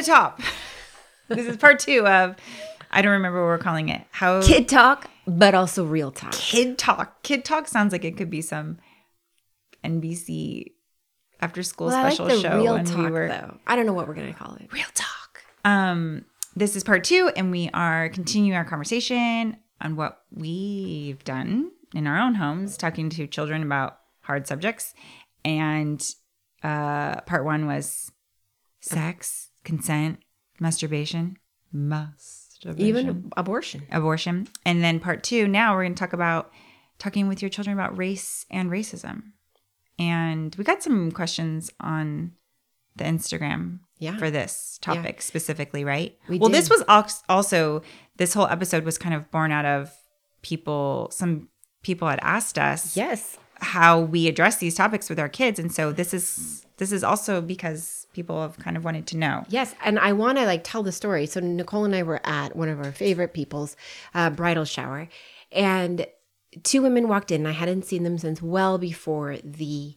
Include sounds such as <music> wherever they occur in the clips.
the top. this is part two of I don't remember what we're calling it. How Kid talk, but also real talk. kid talk. Kid talk sounds like it could be some NBC after school Well, like special the show real when talk we were though. I don't know what we're gonna call it. real talk. Um, this is part two, and we are continuing our conversation on what we've done in our own homes, talking to children about hard subjects. And uh, part one was sex, consent, masturbation, masturbation, Even abortion. abortion. And then part two, now we're going to talk about talking with your children about race and racism. And we got some questions on the Instagram Yeah. for this topic specifically, right? We well, this was also, this whole episode was kind of born out of people, some people had asked us Yes. how we address these topics with our kids. And so this is, this is also because people have kind of wanted to know. Yes, and I want to like tell the story. So Nicole and I were at one of our favorite people's uh, bridal shower, and two women walked in. I hadn't seen them since well before the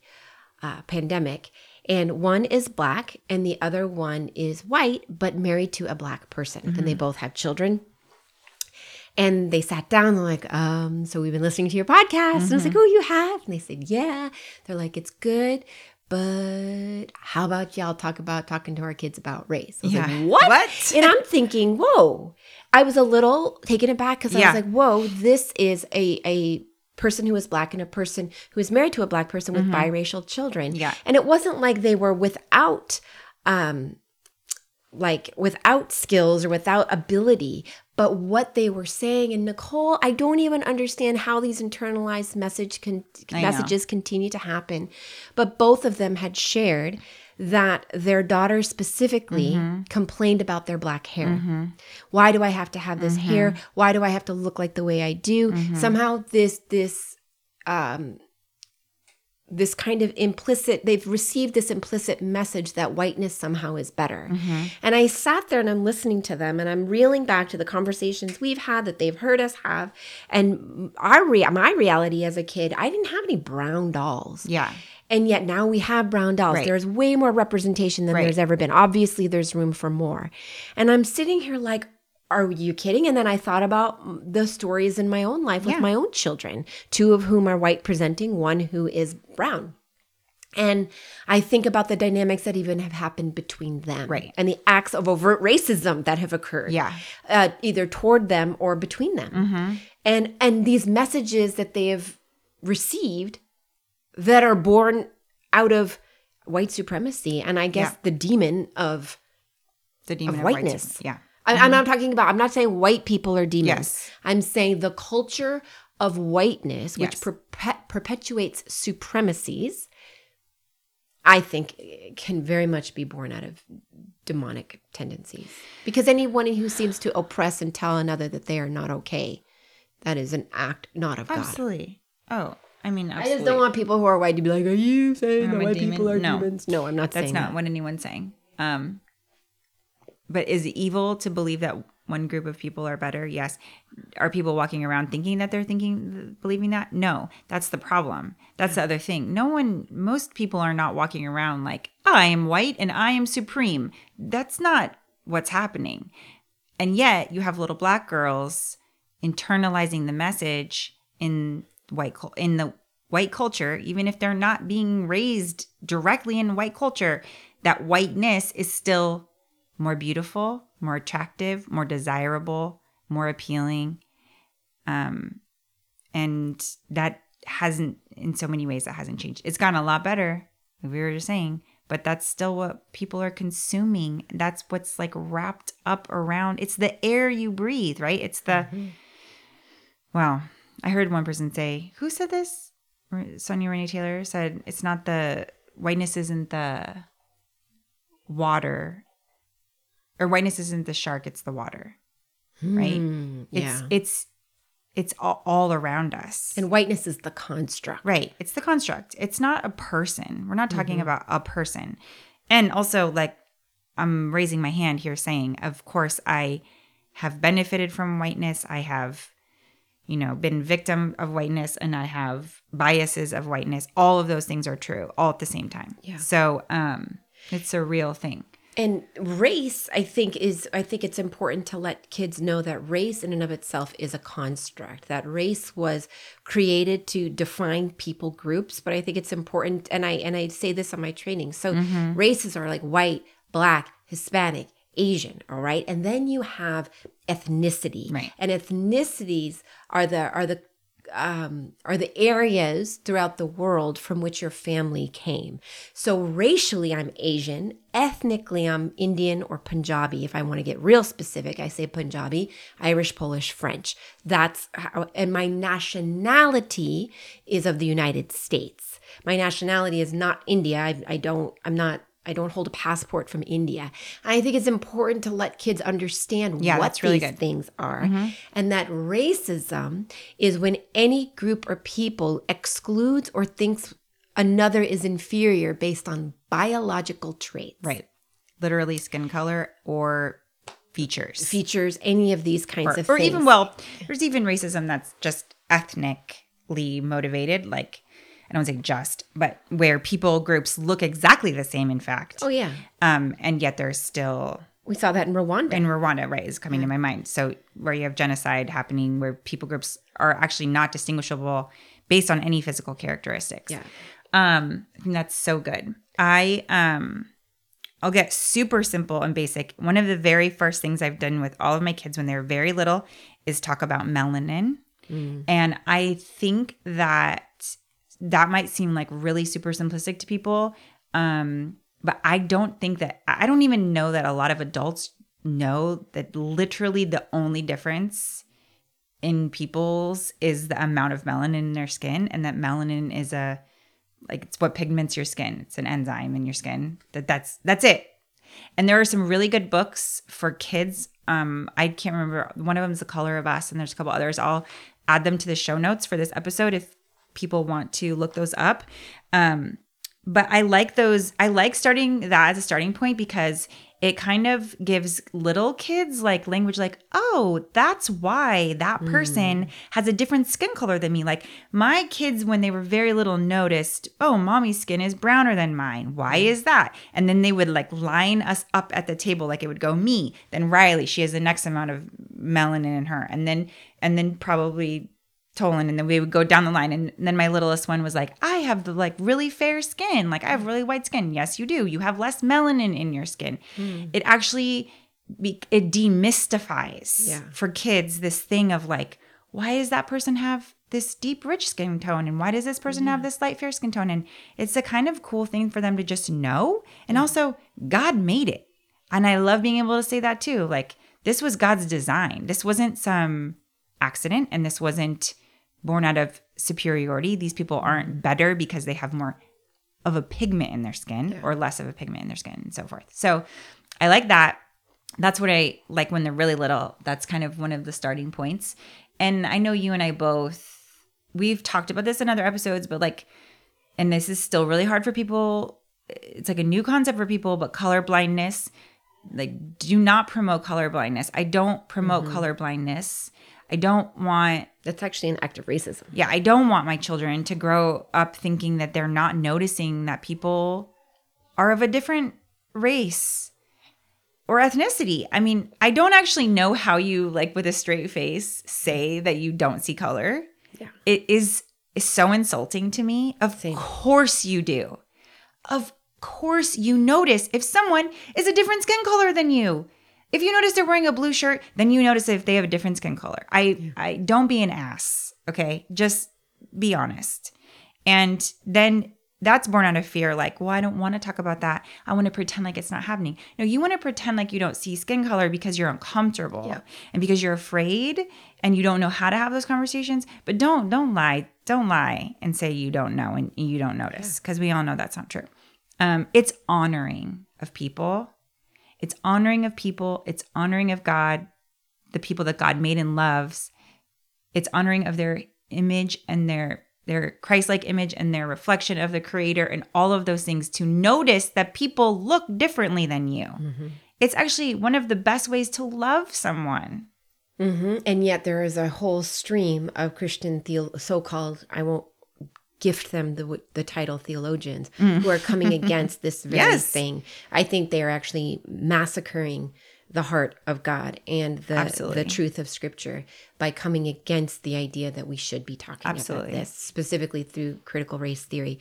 uh, pandemic. And one is black, and the other one is white, but married to a black person. And they both have children. And they sat down. They're like, um, so we've been listening to your podcast. And I was like, oh, you have? And they said, yeah. They're like, it's good, but how about y'all talk about talking to our kids about race? I was Yeah. like, what? What? <laughs> And I'm thinking, whoa. I was a little taken aback because I Yeah. was like, whoa, this is a a person who is black and a person who is married to a black person with biracial children. Mm-hmm. Yeah. And it wasn't like they were without um like without skills or without ability, but what they were saying. And Nicole, I don't even understand how these internalized message con- messages continue to happen. But both of them had shared that their daughter specifically Mm-hmm. complained about their black hair. Why do I have to have this hair? Mm-hmm. Why do I have to look like the way I do? Somehow this this um this kind of implicit they've received this implicit message that whiteness somehow is better Mm-hmm. and i sat there and i'm listening to them and i'm reeling back to the conversations we've had that they've heard us have and our my reality as a kid i didn't have any brown dolls Yeah. and yet now we have brown dolls. Right. There's way more representation than Right. there's ever been. Obviously, there's room for more. And I'm sitting here like, are you kidding? And then I thought about the stories in my own life with Yeah. my own children, two of whom are white presenting, one who is brown. And I think about the dynamics that even have happened between them. Right. And the acts of overt racism that have occurred. Yeah. Uh, either toward them or between them. Mm-hmm. And and these messages that they have received that are born out of white supremacy and I guess Yeah. the demon of The demon Of of, whiteness. supremacy. Yeah. I, I'm not talking about I'm not saying white people are demons. Yes. I'm saying the culture of whiteness which Yes. perpet- perpetuates supremacies I think can very much be born out of demonic tendencies. Because anyone who seems to oppress and tell another that they are not okay, that is an act not of God. Absolutely. Oh, I mean, I just don't want people who are white to be like, "Are you saying that white demon?" people are No. demons?" No, I'm not saying That's saying not that. what anyone's saying. Um, but is it evil to believe that one group of people are better? Yes. Are people walking around thinking that they're thinking, believing that? No. That's the problem. That's the other thing. No one, most people are not walking around like, I am white and I am supreme. That's not what's happening. And yet you have little black girls internalizing the message in white in the white culture, even if they're not being raised directly in white culture, that whiteness is still more beautiful, more attractive, more desirable, more appealing. Um, and that hasn't, in so many ways, that hasn't changed. It's gotten a lot better, like we were just saying, but that's still what people are consuming. That's what's like wrapped up around. It's the air you breathe, right? It's the, well, I heard one person say, who said this? Sonya Renee Taylor said, it's not the, whiteness isn't the water or whiteness isn't the shark it's the water right? Mm, it's yeah. it's it's all, all around us. And whiteness is the construct. right it's the construct. It's not a person. We're not talking Mm-hmm. about a person. And also like i'm raising my hand here saying of course i have benefited from whiteness. I have you know been victim of whiteness and i have biases of whiteness. All of those things are true all at the same time. Yeah. so um it's a real thing And race, I think, is I think it's important to let kids know that race in and of itself is a construct. That race was created to define people groups, but I think it's important and I and I say this on my training. So mm-hmm. races are like white, black, Hispanic, Asian, all right? And then you have ethnicity. Right. And ethnicities are the are the um, are the areas throughout the world from which your family came. So racially, I'm Asian. Ethnically, I'm Indian or Punjabi. If I want to get real specific, I say Punjabi, Irish, Polish, French. That's how, and my nationality is of the United States. My nationality is not India. I, I don't, I'm not I don't hold a passport from India. I think it's important to let kids understand Yeah, what really these good. things are. Mm-hmm. And that racism is when any group or people excludes or thinks another is inferior based on biological traits. Right. Literally skin color or features. Features, any of these kinds or, of or things. Or even well, there's even racism that's just ethnically motivated, like I don't say just, but where people groups look exactly the same in fact. Oh yeah. Um, and yet there's still We saw that in Rwanda. in Rwanda, right, is coming to my mind. So where you have genocide happening where people groups are actually not distinguishable based on any physical characteristics. yeah. Um, that's so good. I um I'll get super simple and basic. One of the very first things I've done with all of my kids when they're very little is talk about melanin. And I think that that might seem like really super simplistic to people. Um, but I don't think that I don't even know that a lot of adults know that literally the only difference in people's is the amount of melanin in their skin and that melanin is a like it's what pigments your skin. It's an enzyme in your skin. That that's that's it. And there are some really good books for kids. Um i can't remember one of them is the color of us and there's a couple others. I'll add them to the show notes for this episode if people want to look those up. Um but i like those i like starting that as a starting point because it kind of gives little kids like language like oh that's why that person has a different skin color than me. Like my kids when they were very little noticed oh mommy's skin is browner than mine. Why is that? And then they would like line us up at the table. Like it would go me then riley. She has the next amount of melanin in her. And then and then probably Tolan, and then we would go down the line. And then my littlest one was like, I have the like really fair skin. Like I have really white skin. Yes, you do. You have less melanin in your skin. Hmm. It actually it demystifies Yeah. for kids this thing of like, why does that person have this deep rich skin tone and why does this person have mm-hmm. this light fair skin tone and it's a kind of cool thing for them to just know and mm. also god made it and i love being able to say that too like this was god's design this wasn't some accident and this wasn't born out of superiority these people aren't better because they have more of a pigment in their skin or less of a pigment in their skin and so forth so i like that that's what I like when they're really little. That's kind of one of the starting points. And I know you and I both, we've talked about this in other episodes, but like, and this is still really hard for people. It's like a new concept for people, but color blindness, like, do not promote color blindness. I don't promote mm-hmm. color blindness. I don't want That's actually an act of racism. yeah, I don't want my children to grow up thinking that they're not noticing that people are of a different race or ethnicity. I mean, I don't actually know how you like with a straight face say that you don't see color. Yeah. It is is so insulting to me. Of Same. course you do. Of course you notice if someone is a different skin color than you. If you notice they're wearing a blue shirt, then you notice if they have a different skin color. I I don't be an ass, okay? Just be honest. And then that's born out of fear like, well, I don't want to talk about that. I want to pretend like it's not happening. No, you want to pretend like you don't see skin color because you're uncomfortable Yeah. and because you're afraid and you don't know how to have those conversations. But don't don't lie. Don't lie and say you don't know and you don't notice because we all know that's not true. Um, it's honoring of people. It's honoring of people. It's honoring of God, the people that God made and loves. It's honoring of their image and their their Christ-like image and their reflection of the creator and all of those things to notice that people look differently than you. It's actually one of the best ways to love someone. hmm And yet there is a whole stream of Christian theo- so-called, I won't gift them the the title theologians who are coming <laughs> against this very Yes. thing. I think they are actually massacring the heart of God and the Absolutely. the truth of Scripture by coming against the idea that we should be talking Absolutely. about this specifically through critical race theory.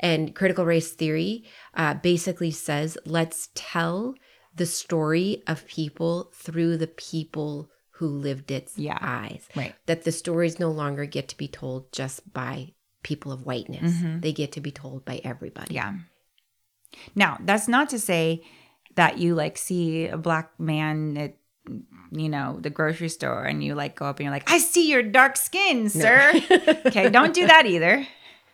And critical race theory uh, basically says let's tell the story of people through the people who lived its Yeah. eyes Right. that the stories no longer get to be told just by people of whiteness. Mm-hmm. They get to be told by everybody. Yeah. Now, that's not to say that you like see a black man at you know the grocery store and you like go up and you're like, I see your dark skin, sir. <laughs> okay, don't do that either.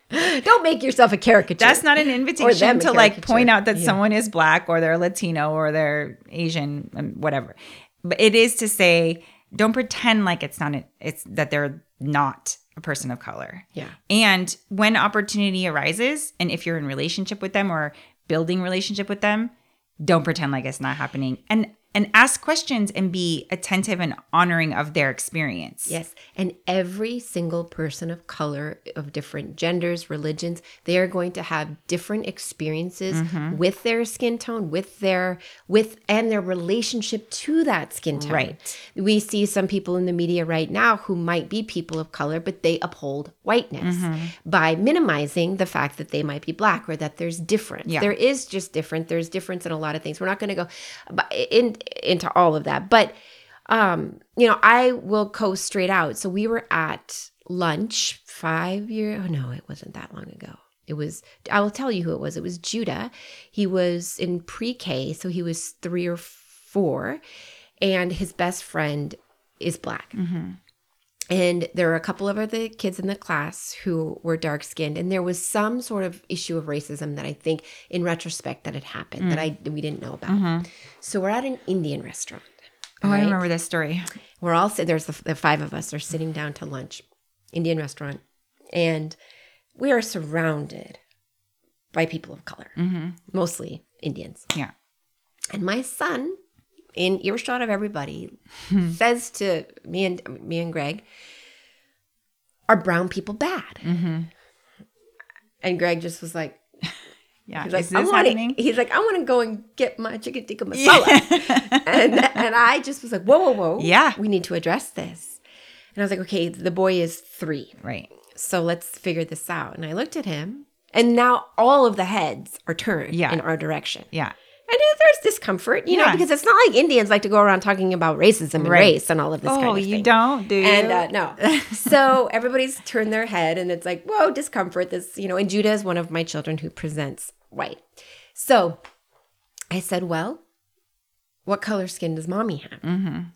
Don't make yourself a caricature. That's not an invitation to like point out that Yeah. someone is black or they're Latino or they're Asian and whatever. But it is to say, don't pretend like it's not. A, it's that they're not a person of color. yeah. And when opportunity arises, and if you're in relationship with them or building relationship with them, don't pretend like it's not happening. And and ask questions and be attentive and honoring of their experience. Yes. And every single person of color, of different genders, religions, they are going to have different experiences Mm-hmm. with their skin tone, with their, with, and their relationship to that skin tone. Right. We see some people in the media right now who might be people of color, but they uphold whiteness Mm-hmm. by minimizing the fact that they might be black or that there's difference. Yeah. There is just different. There's difference in a lot of things. We're not going to go bu- in, into all of that, but um, you know, I will go straight out. So we were at lunch five year. Oh no, it wasn't that long ago. It was. I will tell you who it was. It was Judah. He was in pre-K, so he was three or four, and his best friend is black. And there were a couple of other kids in the class who were dark skinned, and there was some sort of issue of racism that I think, in retrospect, that had happened that mm. I we didn't know about. Mm-hmm. So we're at an Indian restaurant. Oh, I remember this story. We're all there's the, the five of us are sitting down to lunch, Indian restaurant, and we are surrounded by people of color, mm-hmm. mostly Indians. Yeah. And my son, in earshot of everybody, hmm. says to me and me and Greg, "Are brown people bad?" Mm-hmm. And Greg just was like, <laughs> Yeah. He's like, I wanna, happening? he's like, I want to go and get my chicken tikka <laughs> masala. and and I just was like, whoa, whoa, whoa. Yeah. We need to address this. And I was like, okay, the boy is three. Right. So let's figure this out. And I looked at him, and now all of the heads are turned Yeah. in our direction. Yeah. There's discomfort, you know, because it's not like Indians like to go around talking about racism and Right. race and all of this Oh, kind of you thing. don't, do you? And uh, no. <laughs> so everybody's turned their head and it's like, whoa, discomfort. This, you know, and Judah is one of my children who presents white. So I said, well, what color skin does mommy have? mm-hmm. And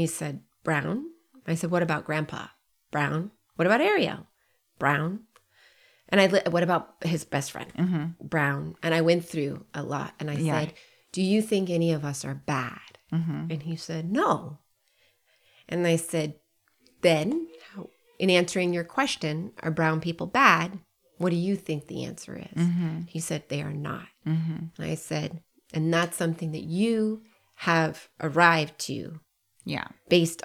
he said, brown. I said, what about grandpa? Brown. What about Ariel? Brown. And I, li- what about his best friend? Mm-hmm. Brown. And I went through a lot and I Yeah. said, do you think any of us are bad? Mm-hmm. And he said, No. And I said, Then, in answering your question, are brown people bad? What do you think the answer is? Mm-hmm. He said, They are not. Mm-hmm. And I said, And that's something that you have arrived to Yeah. based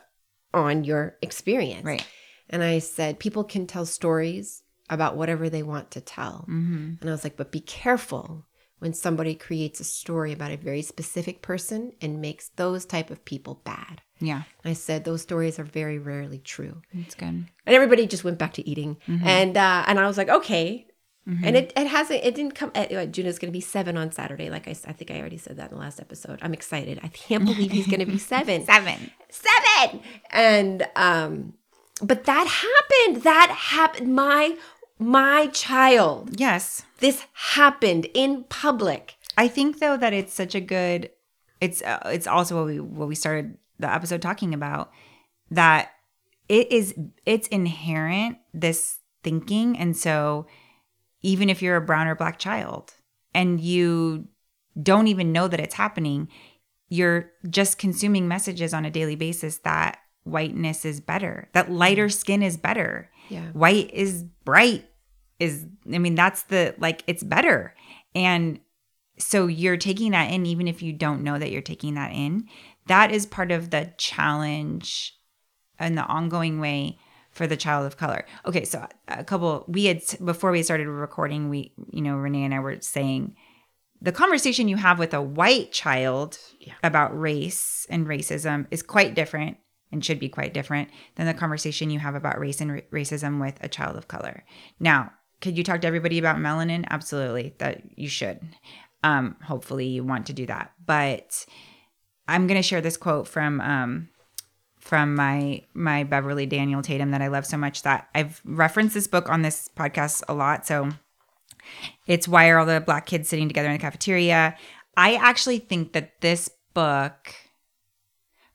on your experience. Right. And I said, People can tell stories about whatever they want to tell. Mm-hmm. And I was like, But be careful when somebody creates a story about a very specific person and makes those type of people bad. Yeah. I said those stories are very rarely true, It's good. and everybody just went back to eating, and uh, and I was like, okay. And it, it hasn't it didn't come. Uh, Juno's going to be seven on Saturday. Like I I think I already said that in the last episode. I'm excited. I can't <laughs> believe he's going to be seven. Seven. seven. And um, but that happened. That happened. My my child. Yes. This happened in public. I think though that it's such a good it's uh, it's also what we what we started the episode talking about that it is it's inherent this thinking and so even if you're a brown or black child and you don't even know that it's happening you're just consuming messages on a daily basis that whiteness is better that lighter skin is better Yeah. white is bright is i mean that's the like it's better and so you're taking that in even if you don't know that you're taking that in that is part of the challenge and the ongoing way for the child of color. Okay, so a couple we had before we started recording, we you know Renee and I were saying the conversation you have with a white child Yeah. about race and racism is quite different and should be quite different than the conversation you have about race and ra- racism with a child of color. Now, could you talk to everybody about melanin? Absolutely, that you should. Um, hopefully, you want to do that. But I'm going to share this quote from um, from my my Beverly Daniel Tatum that I love so much that I've referenced this book on this podcast a lot. So it's why are all the black kids sitting together in the cafeteria? I actually think that this book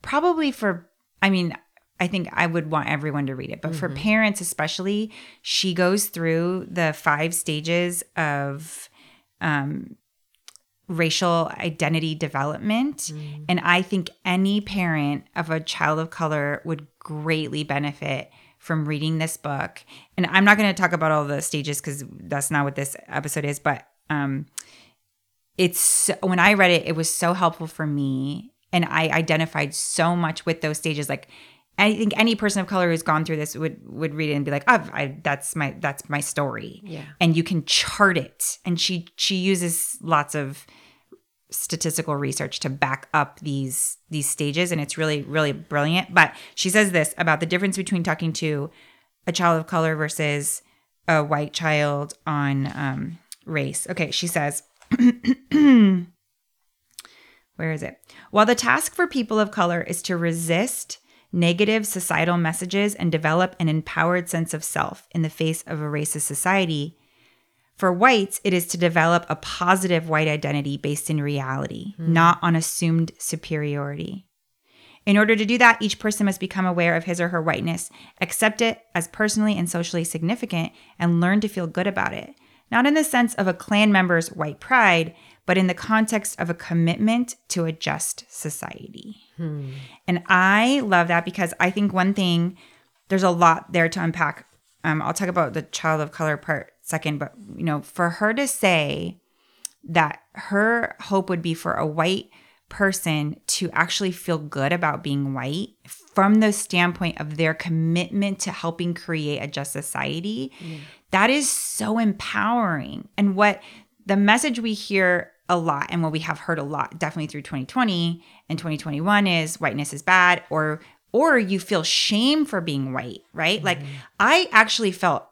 probably for I mean, I think I would want everyone to read it, but for parents especially, she goes through the five stages of um, racial identity development. And I think any parent of a child of color would greatly benefit from reading this book. And I'm not going to talk about all the stages because that's not what this episode is, but um, it's so, when I read it, it was so helpful for me. And I identified so much with those stages. Like, I think any person of color who's gone through this would would read it and be like, "Oh, I, that's my that's my story." Yeah. and you can chart it. And she she uses lots of statistical research to back up these these stages, and it's really really brilliant. But she says this about the difference between talking to a child of color versus a white child on um, race. Okay, she says. <clears throat> Where is it? While the task for people of color is to resist negative societal messages and develop an empowered sense of self in the face of a racist society, for whites, it is to develop a positive white identity based in reality, hmm. not on assumed superiority. In order to do that, each person must become aware of his or her whiteness, accept it as personally and socially significant, and learn to feel good about it. Not in the sense of a Klan member's white pride, but in the context of a commitment to a just society. And I love that because I think one thing, there's a lot there to unpack. Um, I'll talk about the child of color part second, but you know, for her to say that her hope would be for a white person to actually feel good about being white from the standpoint of their commitment to helping create a just society, that is so empowering. And what the message we hear a lot and what we have heard a lot definitely through 2020 and 2021 is whiteness is bad or or you feel shame for being white, right? Like I actually felt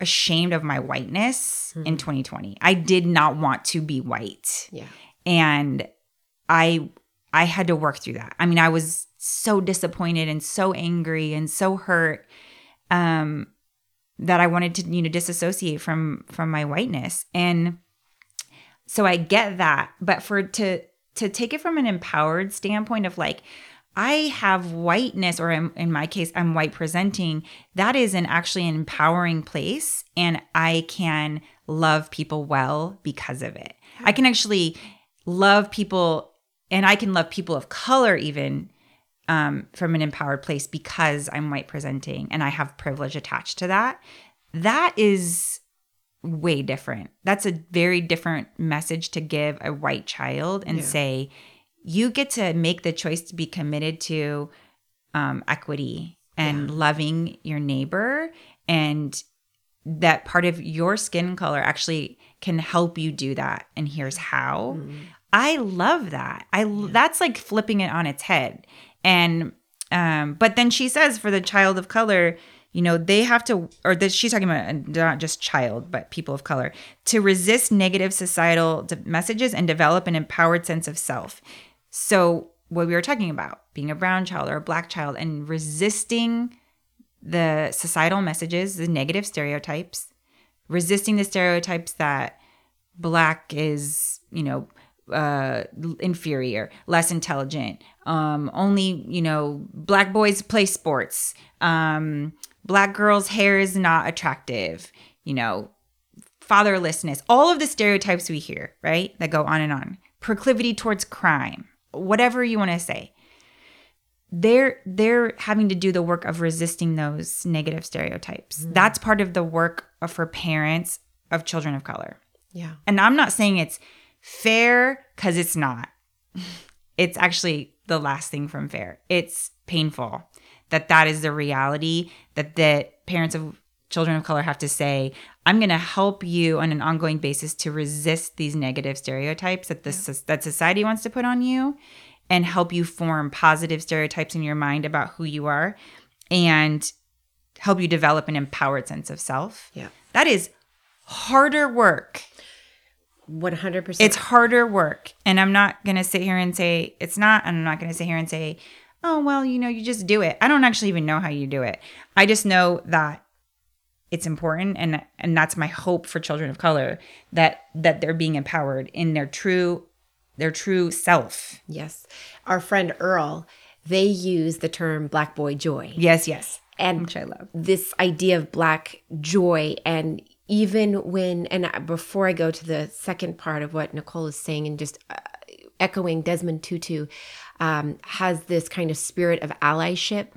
ashamed of my whiteness in 2020. I did not want to be white Yeah. and i i had to work through that i mean i was so disappointed and so angry and so hurt um that i wanted to you know disassociate from from my whiteness and so i get that but for to to take it from an empowered standpoint of like I have whiteness, or in, in my case, I'm white presenting. That is an actually an empowering place, and I can love people well because of it. I can actually love people, and I can love people of color even um, from an empowered place because I'm white presenting and I have privilege attached to that. That is way different. That's a very different message to give a white child and Yeah. say, you get to make the choice to be committed to um, equity and loving your neighbor. And that part of your skin color actually can help you do that. And here's how. I love that. I that's like flipping it on its head. And um but then she says for the child of color you know they have to or that she's talking about not just child but people of color to resist negative societal messages and develop an empowered sense of self. So what we were talking about being a brown child or a black child and resisting the societal messages the negative stereotypes resisting the stereotypes that black is you know uh inferior less intelligent um only you know black boys play sports um black girls hair is not attractive you know fatherlessness all of the stereotypes we hear right that go on and on proclivity towards crime whatever you want to say they're they're having to do the work of resisting those negative stereotypes mm. that's part of the work of, for parents of children of color Yeah. and I'm not saying it's fair because it's not. <laughs> It's actually the last thing from fair. It's painful that that is the reality that the parents of children of color have to say i'm going to help you on an ongoing basis to resist these negative stereotypes that this that society wants to put on you and help you form positive stereotypes in your mind about who you are and help you develop an empowered sense of self Yeah. that is harder work 100%. it's harder work and i'm not going to sit here and say it's not and i'm not going to sit here and say oh well you know you just do it. I don't actually even know how you do it. I just know that it's important and and that's my hope for children of color that that they're being empowered in their true their true self. Yes. Our friend Earl, they use the term black boy joy. yes yes. And which i love. this idea of black joy and even when and before i go to the second part of what nicole is saying and just uh, echoing desmond tutu um, has this kind of spirit of allyship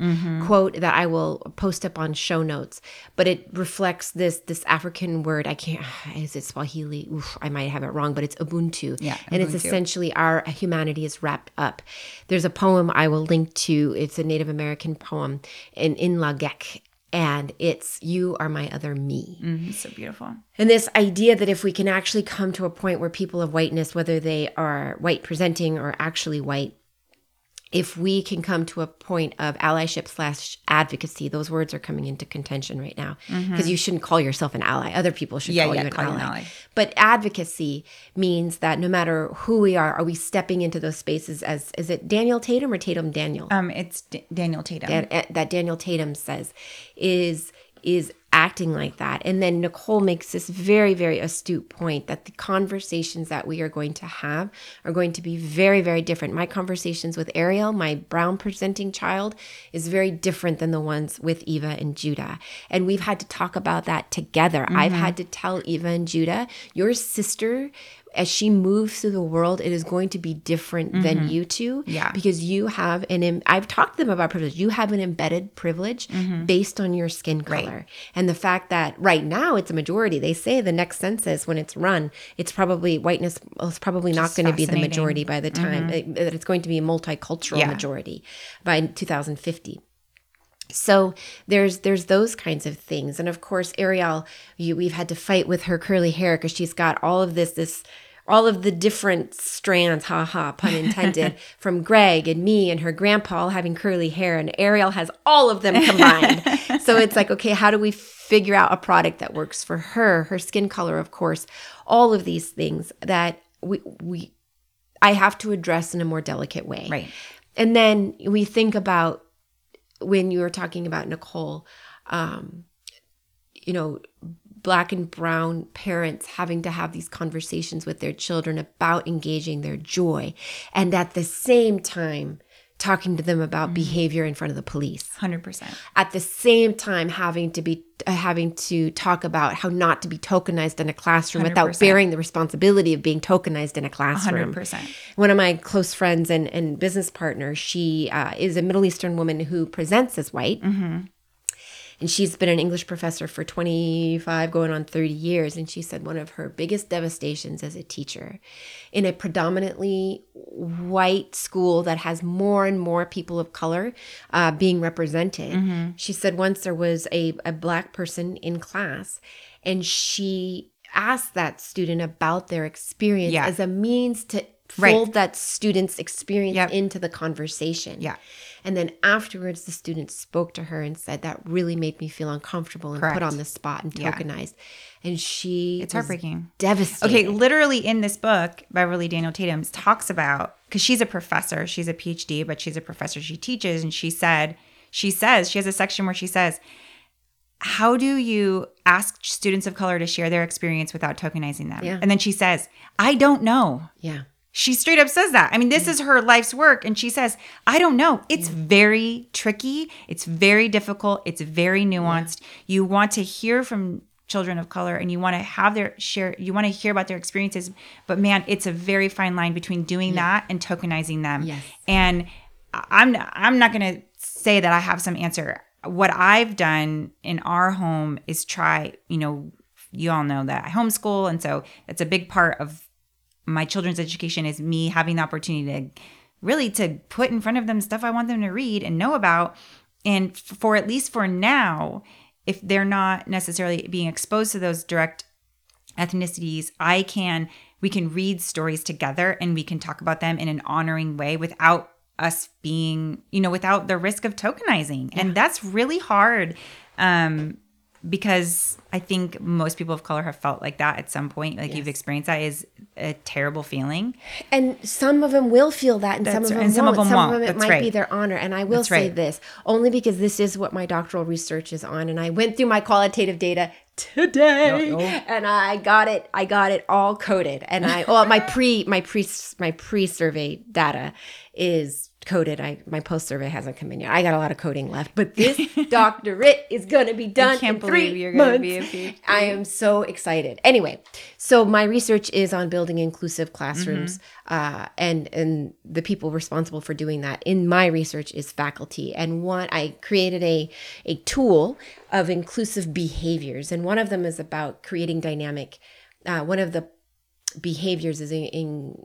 quote that i will post up on show notes but it reflects this this african word. I can't <sighs> is it swahili? Oof, i might have it wrong but it's ubuntu. Yeah, and it's essentially our humanity is wrapped up. There's a poem i will link to. It's a native american poem in In Lak'ech and it's you are my other me. Mhm, so beautiful. And this idea that if we can actually come to a point where people of whiteness whether they are white presenting or actually white if we can come to a point of allyship slash advocacy those words are coming into contention right now. Because you shouldn't call yourself an ally. Other people should Mm-hmm. Yeah, call yeah, you an call you an ally. but advocacy means that no matter who we are are we stepping into those spaces as is it daniel tatum or tatum daniel? Um it's D- daniel tatum. That, that Daniel Tatum says is is acting like that. And then Nicole makes this very very astute point that the conversations that we are going to have are going to be very very different. My conversations with Ariel, my brown presenting child, is very different than the ones with Eva and Judah. And we've had to talk about that together. I've mm-hmm. had to tell Eva and Judah, your sister as she moves through the world, it is going to be different than mm-hmm. you two. Yeah. Because you have an, em- I've talked to them about privilege. You have an embedded privilege mm-hmm. based on your skin color. And the fact that right now it's a majority. They say the next census, when it's run, it's probably whiteness is probably not going to be the majority by the time it- that it's going to be a multicultural Yeah. majority by 2050 so there's there's those kinds of things. And of course ariel you, we've had to fight with her curly hair because she's got all of this this all of the different strands ha ha pun intended <laughs> from greg and me and her grandpa all having curly hair and ariel has all of them combined. <laughs> So it's like okay how do we figure out a product that works for her her skin color of course all of these things that we we i have to address in a more delicate way. Right. And then we think about when you were talking about Nicole, um, you know, black and brown parents having to have these conversations with their children about engaging their joy, and at the same time, talking to them about behavior in front of the police. 100% At the same time, having to be uh, having to talk about how not to be tokenized in a classroom without 100%. bearing the responsibility of being tokenized in a classroom. 100% one of my close friends and, and business partners she uh, is a middle eastern woman who presents as white and she's been an english professor for 25 going on 30 years. And she said one of her biggest devastations as a teacher in a predominantly white school that has more and more people of color uh, being represented. She said once there was a, a black person in class and she asked that student about their experience Yeah. as a means to Right. fold that student's experience Yep. into the conversation. Yeah. And then afterwards, the student spoke to her and said, That really made me feel uncomfortable and Correct. put on the spot and Yeah. tokenized. And she it's heartbreaking devastated. Okay, literally in this book, Beverly Daniel Tatum talks about because she's a professor, she's a PhD, but she's a professor. She teaches, and she said, she says, she has a section where she says, "How do you ask students of color to share their experience without tokenizing them?" Yeah. And then she says, "I don't know." Yeah. She straight up says that. I mean, this mm. is her life's work. And she says, I don't know. It's very tricky. It's very difficult. It's very nuanced. You want to hear from children of color and you want to have their share, you want to hear about their experiences. But man, it's a very fine line between doing that and tokenizing them. Yes. And I'm, I'm not going to say that I have some answer. What I've done in our home is try, you know, you all know that I homeschool. And so that's a big part of my children's education is me having the opportunity to really to put in front of them stuff I want them to read and know about. And for at least for now, if they're not necessarily being exposed to those direct ethnicities, I can we can read stories together and we can talk about them in an honoring way without us being, you know, without the risk of tokenizing. And that's really hard. Um because I think most people of color have felt like that at some point. Like you've experienced that is a terrible feeling. And some of them will feel that, and some of them And some won't. of them some won't. of them it That's might be their honor. And I will That's say right. this only because this is what my doctoral research is on, and I went through my qualitative data today, and I got it. I got it all coded, and I well my <laughs> pre my pre my pre survey data is coded. I my post survey hasn't come in yet. I got a lot of coding left, but this <laughs> doctorate is going to be done. can't in believe three you're gonna be a months. PhD. I am so excited. Anyway, so my research is on building inclusive classrooms, uh, and and the people responsible for doing that in my research is faculty. And what I created a a tool of inclusive behaviors, and one of them is about creating dynamic. Uh, one of the behaviors is in, in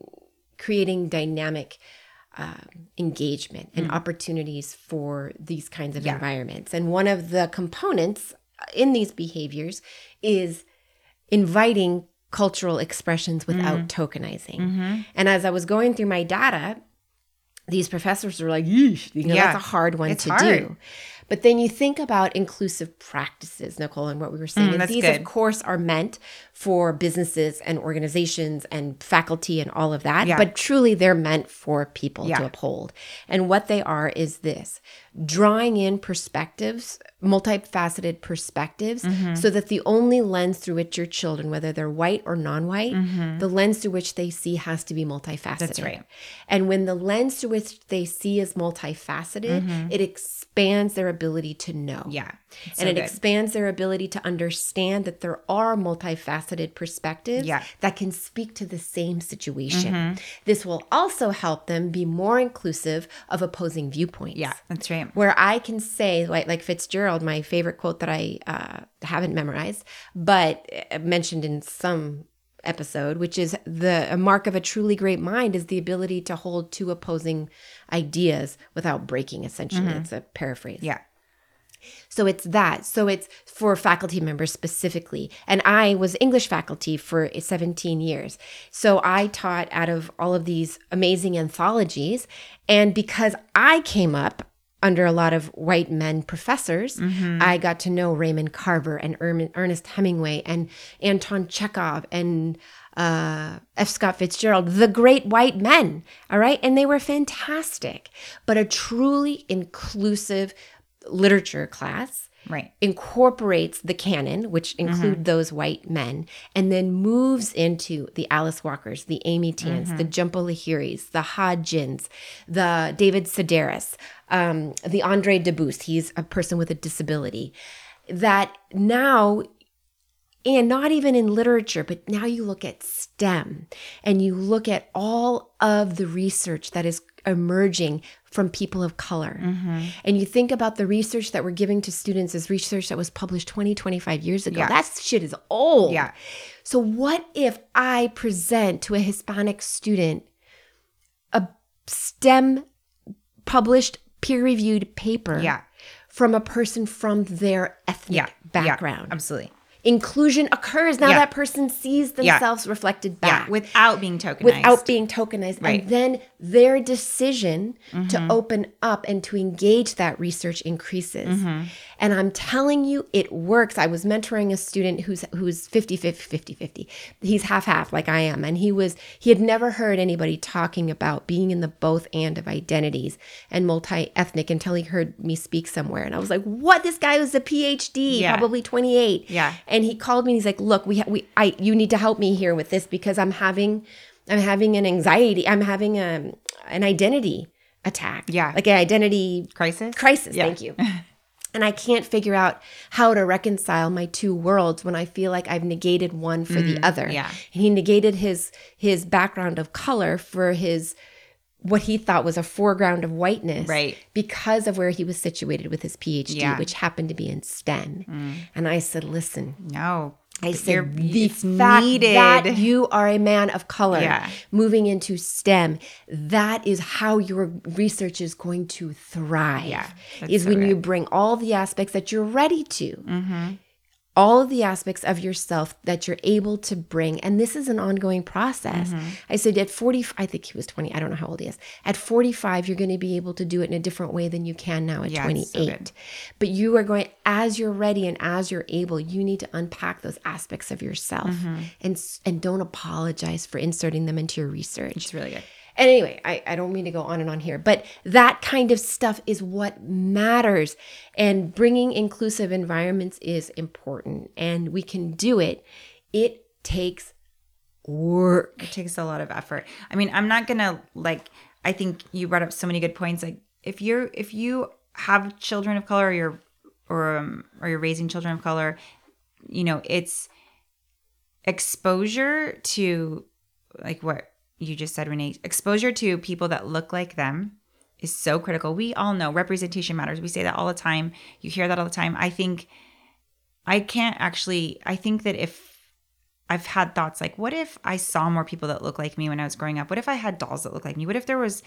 creating dynamic um, engagement and mm. opportunities for these kinds of environments. And one of the components uh, in these behaviors is inviting cultural expressions without mm. tokenizing. Mm-hmm. And as I was going through my data, these professors were like, Yeesh, you know, Yeah. that's a hard one It's to hard. do. But then you think about inclusive practices, Nicole, and what we were saying. Mm, these, good. of course, are meant for businesses and organizations and faculty and all of that. Yeah. But truly, they're meant for people Yeah. to uphold. And what they are is this drawing in perspectives, multifaceted perspectives, Mm-hmm. so that the only lens through which your children, whether they're white or non white, the lens through which they see has to be multifaceted. Mm-hmm. That's right. And when the lens through which they see is multifaceted, it expands their ability to know. Yeah. And so it good. expands their ability to understand that there are multifaceted perspectives Yeah. that can speak to the same situation. Mm-hmm. This will also help them be more inclusive of opposing viewpoints. Yeah, that's right. Where I can say, like, like Fitzgerald, my favorite quote that I uh, haven't memorized, but uh, mentioned in some episode, which is the a mark of a truly great mind is the ability to hold two opposing ideas without breaking. Essentially, mm-hmm. it's a paraphrase. Yeah. So it's that. So it's for faculty members specifically. And I was English faculty for 17 years. So I taught out of all of these amazing anthologies. And because I came up under a lot of white men professors, mm-hmm. I got to know Raymond Carver and Ernest Hemingway and Anton Chekhov and uh, F. Scott Fitzgerald, the great white men. All right. And they were fantastic, but a truly inclusive literature class Right. incorporates the canon, which include those white men, and then moves into the Alice Walkers, the Amy Tans, the Jhumpa Lahiris, the Hodgins, the David Sedaris, um, the Andre Dubus. He's a person with a disability. That now and not even in literature, but now you look at STEM and you look at all of the research that is emerging from people of color. Mm-hmm. And you think about the research that we're giving to students as research that was published 20, 25 years ago. That shit is old. Yeah. So, what if I present to a Hispanic student a STEM published peer reviewed paper Yeah. from a person from their ethnic Yeah. background? Yeah, absolutely. Inclusion occurs now Yeah. that person sees Yeah. themselves reflected Yeah. back Without being tokenized. without being tokenized Right. and then their decision Mm-hmm. to open up and to engage that research increases Mm-hmm. and i'm telling you it works i was mentoring a student who's who's 50 50 50 50 he's half half like i am and he was he had never heard anybody talking about being in the both and of identities and multi-ethnic until he heard me speak somewhere and i was like what this guy was a phd Yeah. probably 28 Yeah. and he called me and he's like look we ha- we i you need to help me here with this because i'm having i'm having an anxiety i'm having a, an identity attack Yeah. like an identity Crisis? crisis Yeah. thank you and i can't figure out how to reconcile my two worlds when i feel like i've negated one for the other Mm, yeah. and he negated his his background of color for his what he thought was a foreground of whiteness Right. because of where he was situated with his phd Yeah. Mm. which happened to be in stem and i said listen No. I said the fact needed. that you are a man of color Yeah. moving into STEM, that is how your research is going to thrive. Yeah, is so when you good. Mm-hmm. bring all the aspects that you're ready to. All of the aspects of yourself that you're able to bring. And this is an ongoing process. Mm-hmm. I said at 40, I think he was 20, I don't know how old he is. At 45, you're going to be able to do it in a different way than you can now at Yeah, it's so 28. But you are going as you're ready and as you're able, you need to unpack those aspects of yourself Mm-hmm. and and don't apologize for inserting them into your research. It's really good. And anyway, I, I don't mean to go on and on here, but that kind of stuff is what matters. And bringing inclusive environments is important, and we can do it. It takes work. It takes a lot of effort. I mean, I'm not gonna like. I think you brought up so many good points. Like, if you're if you have children of color, or you're or um, or you're raising children of color, you know, it's exposure to like what you just said, Renee. Exposure to people that look like them is so critical. We all know representation matters. We say that all the time. You hear that all the time. I think I can't actually. I think that if I've had thoughts like, what if I saw more people that look like me when I was growing up? What if I had dolls that look like me? What if there was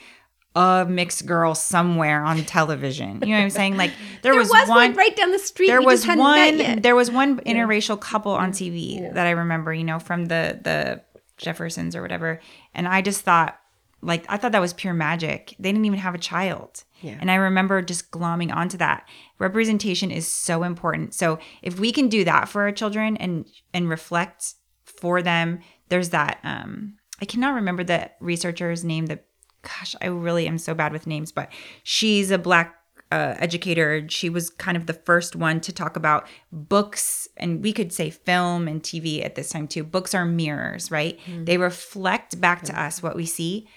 a mixed girl somewhere on television? You know what I'm saying? Like <laughs> there, There was, was, one, one right down the street. there we was just hadn't met one there was one interracial couple on TV that I remember, you know, from the the Jeffersons or whatever. And I just thought like I thought that was pure magic. They didn't even have a child. Yeah. And I remember just glomming onto that. Representation is so important. So if we can do that for our children and and reflect for them, there's that um I cannot remember the researcher's name that gosh, I really am so bad with names, but she's a black uh, educator. She was kind of the first one to talk about books, and we could say film and TV at this time too. Books are mirrors, right? They reflect back to us what we see.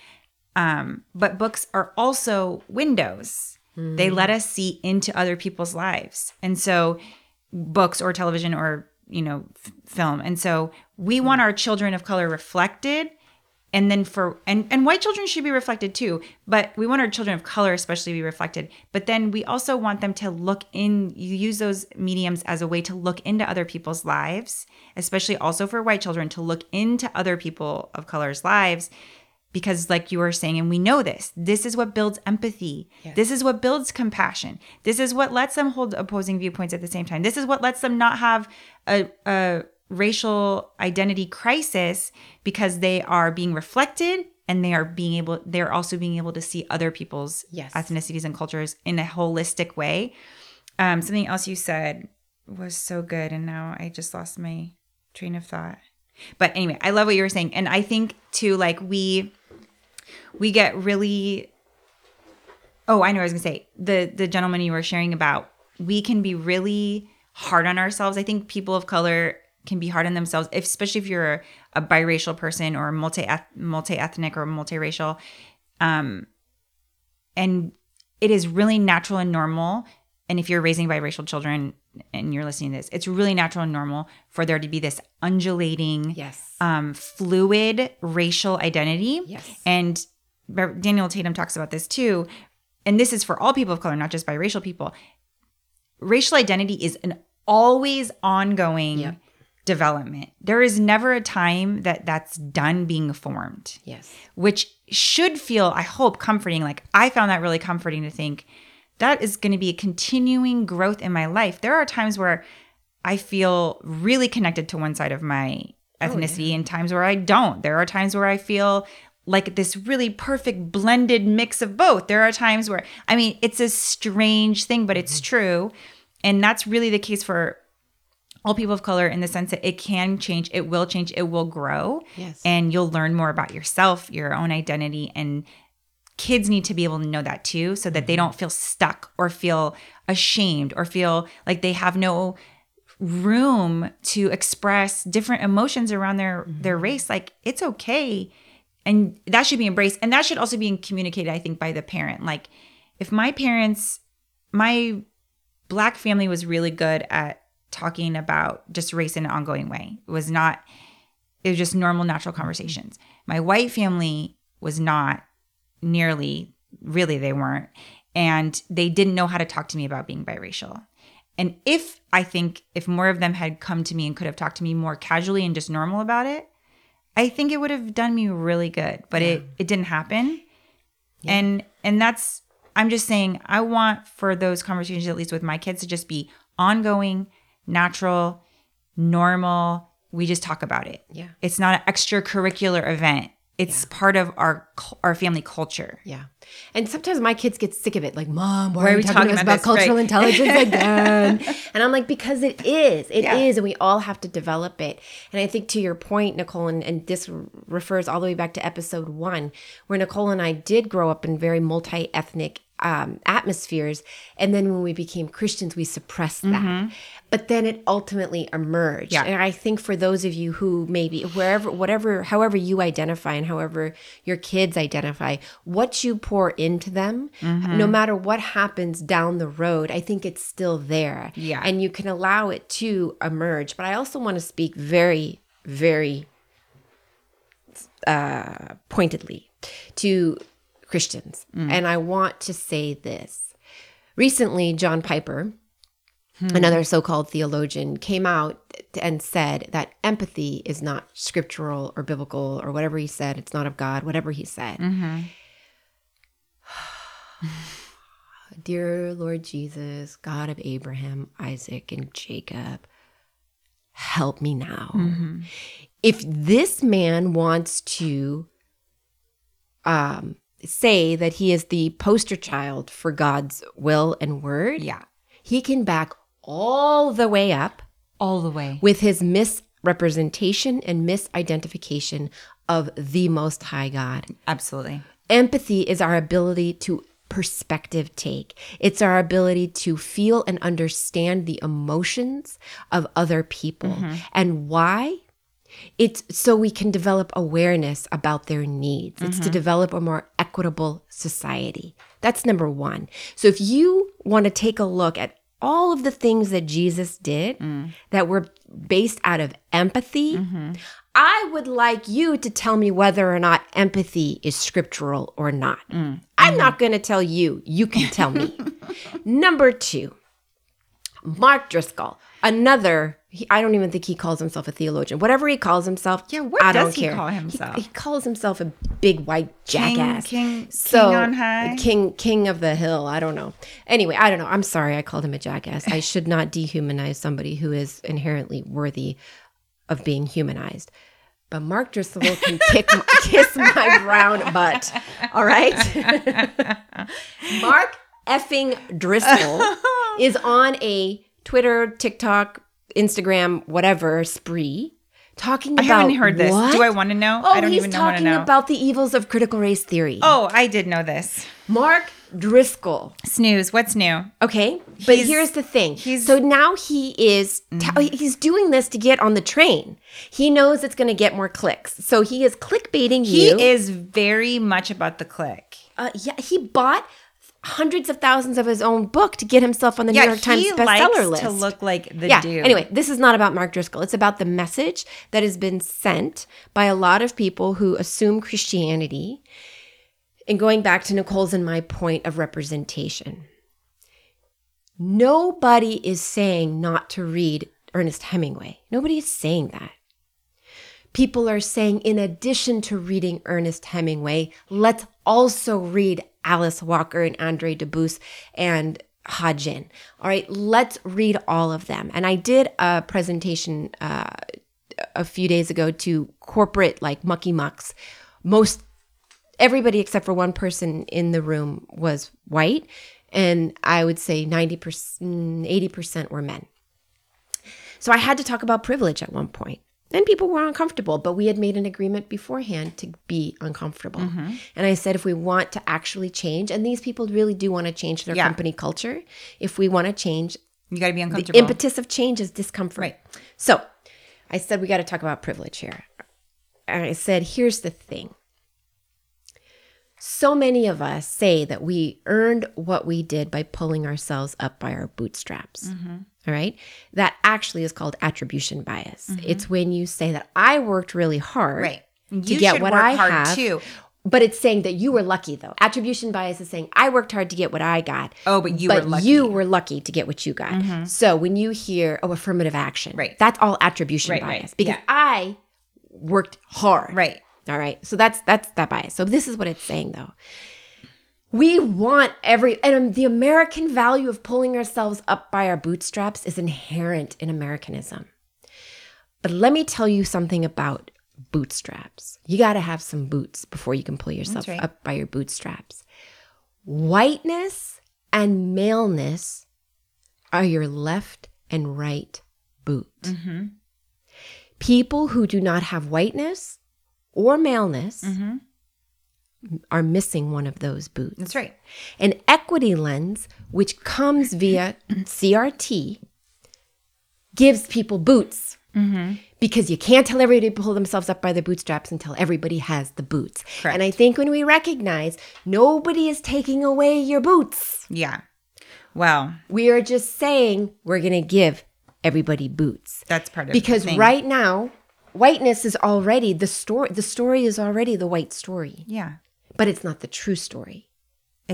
Um, but books are also windows. They let us see into other people's lives. And so books or television or, you know, f- film. And so we want our children of color reflected and then for and and white children should be reflected too but we want our children of color especially to be reflected. But then we also want them to look in you use those mediums as a way to look into other people's lives especially also for white children to look into other people of color's lives. Because like you were saying and we know this this is what builds empathy. This is what builds compassion. This is what lets them hold opposing viewpoints at the same time. This is what lets them not have a, a racial identity crisis because they are being reflected and they are being able they're also being able to see other people's Yes. ethnicities and cultures in a holistic way. Um something else you said was so good and now i just lost my train of thought. But anyway i love what you were saying. And i think too like we we get really oh i know what i was gonna say. The the gentleman you were sharing about we can be really hard on ourselves. I think people of color can be hard on themselves if, especially if you're a, a biracial person or multi multi-ethnic or multiracial um and it is really natural and normal and if you're raising biracial children and you're listening to this it's really natural and normal for there to be this undulating yes. um, fluid racial identity. Yes. And Daniel Tatum talks about this too. And this is for all people of color, not just biracial people. Racial identity is an always ongoing Yep. Development. There is never a time that that's done being formed yes. which should feel, I hope, comforting. Like I found that really comforting to think that is going to be a continuing growth in my life. There are times where I feel really connected to one side of my oh, ethnicity and times where I don't. There are times where I feel like this really perfect blended mix of both. There are times where, I mean, it's a strange thing, but it's mm-hmm. true. And that's really the case for all people of color in the sense that it can change, it will change, it will grow. Yes. And you'll learn more about yourself, your own identity. And kids need to be able to know that too, so that they mm-hmm. don't feel stuck or feel ashamed or feel like they have no room to express different emotions around their mm-hmm. their race like it's okay and that should be embraced and that should also be communicated i think by the parent like if my parents my black family was really good at talking about just race in an ongoing way. It was not it was just normal natural conversations. My white family was not nearly really they weren't. And they didn't know how to talk to me about being biracial. And if I think if more of them had come to me and could have talked to me more casually and just normal about it, I think it would have done me really good. But it it didn't happen. And and that's I'm just saying I want for those conversations at least with my kids to just be ongoing, natural, normal. We just talk about it. Yeah. It's not an extracurricular event. It's part of our our family culture. Yeah. And sometimes my kids get sick of it. Like, Mom, why, Why are we talking, to us about, cultural Right. intelligence <laughs> again? and I'm like, because it is. It is, Yeah. And we all have to develop it. And I think to your point, Nicole, and, and this refers all the way back to episode one, where Nicole and I did grow up in very multi ethnic um, atmospheres. And then when we became Christians, we suppressed that. But then it ultimately emerged. Yeah. And I think for those of you who maybe wherever, whatever, however you identify and however your kids identify, what you pour into them, no matter what happens down the road, I think it's still there. Yeah. And you can allow it to emerge. But I also want to speak very, very uh, pointedly to Christians. Mm. And I want to say this. Recently, John Piper, hmm. another so called theologian, came out and said that empathy is not scriptural or biblical or whatever he said. It's not of God, whatever he said. Mm-hmm. <sighs> Dear Lord Jesus, God of Abraham, Isaac, and Jacob, help me now. Mm-hmm. If this man wants to um, say that he is the poster child for God's will and word, Yeah. he can back all the way up All the way. with his misrepresentation and misidentification of the Most High God. Absolutely. Empathy is our ability to perspective take. It's our ability to feel and understand the emotions of other people. Mm-hmm. And why? It's so we can develop awareness about their needs. It's to mm-hmm. develop a more equitable society. That's number one. So if you want to take a look at all of the things that Jesus did mm. that were based out of empathy, mm-hmm. I would like you to tell me whether or not empathy is scriptural or not. Mm. I'm not mm-hmm. going to tell you. You can tell me. <laughs> Number two, Mark Driscoll, another. He, I don't even think he calls himself a theologian. Whatever he calls himself, Yeah, what I does don't he care. call himself? He, calls himself a big white King- jackass. king- so king on high? king king of the hill. I don't know. Anyway, I don't know. I'm sorry. I called him a jackass. I should not <laughs> dehumanize somebody who is inherently worthy of being humanized. But Mark Driscoll can kick, <laughs> kiss my brown butt. All right. <laughs> Mark effing Driscoll is on a Twitter, TikTok, Instagram, whatever spree talking about. I haven't heard this. what? Do I want to know? Oh, I don't he's even know talking know. about the evils of critical race theory. oh, I did know this. Mark Driscoll. Snooze. What's new? Okay, but He's- here's the thing. he's- so now he is t- he's doing this to get on the train. He knows it's going to get more clicks, so he is clickbaiting He you. is very much about the click. Uh, yeah, he bought hundreds of thousands of his own book to get himself on the New York Times bestseller list. to look like the yeah. dude. Anyway, this is not about Mark Driscoll. It's about the message that has been sent by a lot of people who assume Christianity. And going back to Nicole's and my point of representation, nobody is saying not to read Ernest Hemingway. Nobody is saying that. People are saying, in addition to reading Ernest Hemingway, let's also read Alice Walker and Andre Dubus and Ha Jin. All right, let's read all of them. And I did a presentation uh, a few days ago to corporate like mucky mucks. Most everybody except for one person in the room was white, and I would say 90%, 80% were men. So I had to talk about privilege at one point. And people were uncomfortable, but we had made an agreement beforehand to be uncomfortable. And I said, if we want to actually change, and these people really do want to change their Yeah. company culture, if we want to change, You got to be uncomfortable. the impetus of change is discomfort. Right. So I said, we got to talk about privilege here. And I said, here's the thing. So many of us say that we earned what we did by pulling ourselves up by our bootstraps. Mm-hmm. All right. That actually is called attribution bias. Mm-hmm. It's when you say that I worked really hard right. to You get should what work I hard have, too. but it's saying that you were lucky though. Attribution bias is saying I worked hard to get what I got. Oh, but you but were lucky. you were lucky to get what you got. So when you hear oh affirmative action, Right. That's all attribution Right, right. bias because Yeah. I worked hard. right. All right. So that's that's that bias. So this is what it's saying though. We want every and um, the American value of pulling ourselves up by our bootstraps is inherent in Americanism. But let me tell you something about bootstraps. You got to have some boots before you can pull yourself right. up by your bootstraps. Whiteness and maleness are your left and right boot. Mm-hmm. People who do not have whiteness or maleness Mm-hmm. Are missing one of those boots. That's right. An equity lens, which comes via <clears throat> CRT, gives people boots Mm-hmm. because you can't tell everybody to pull themselves up by their bootstraps until everybody has the boots. Correct. And I think when we recognize nobody is taking away your boots, Yeah. Well, we are just saying we're going to give everybody boots. that's part of it. because the right now whiteness is already the story the story is already the white story Yeah. But it's not the true story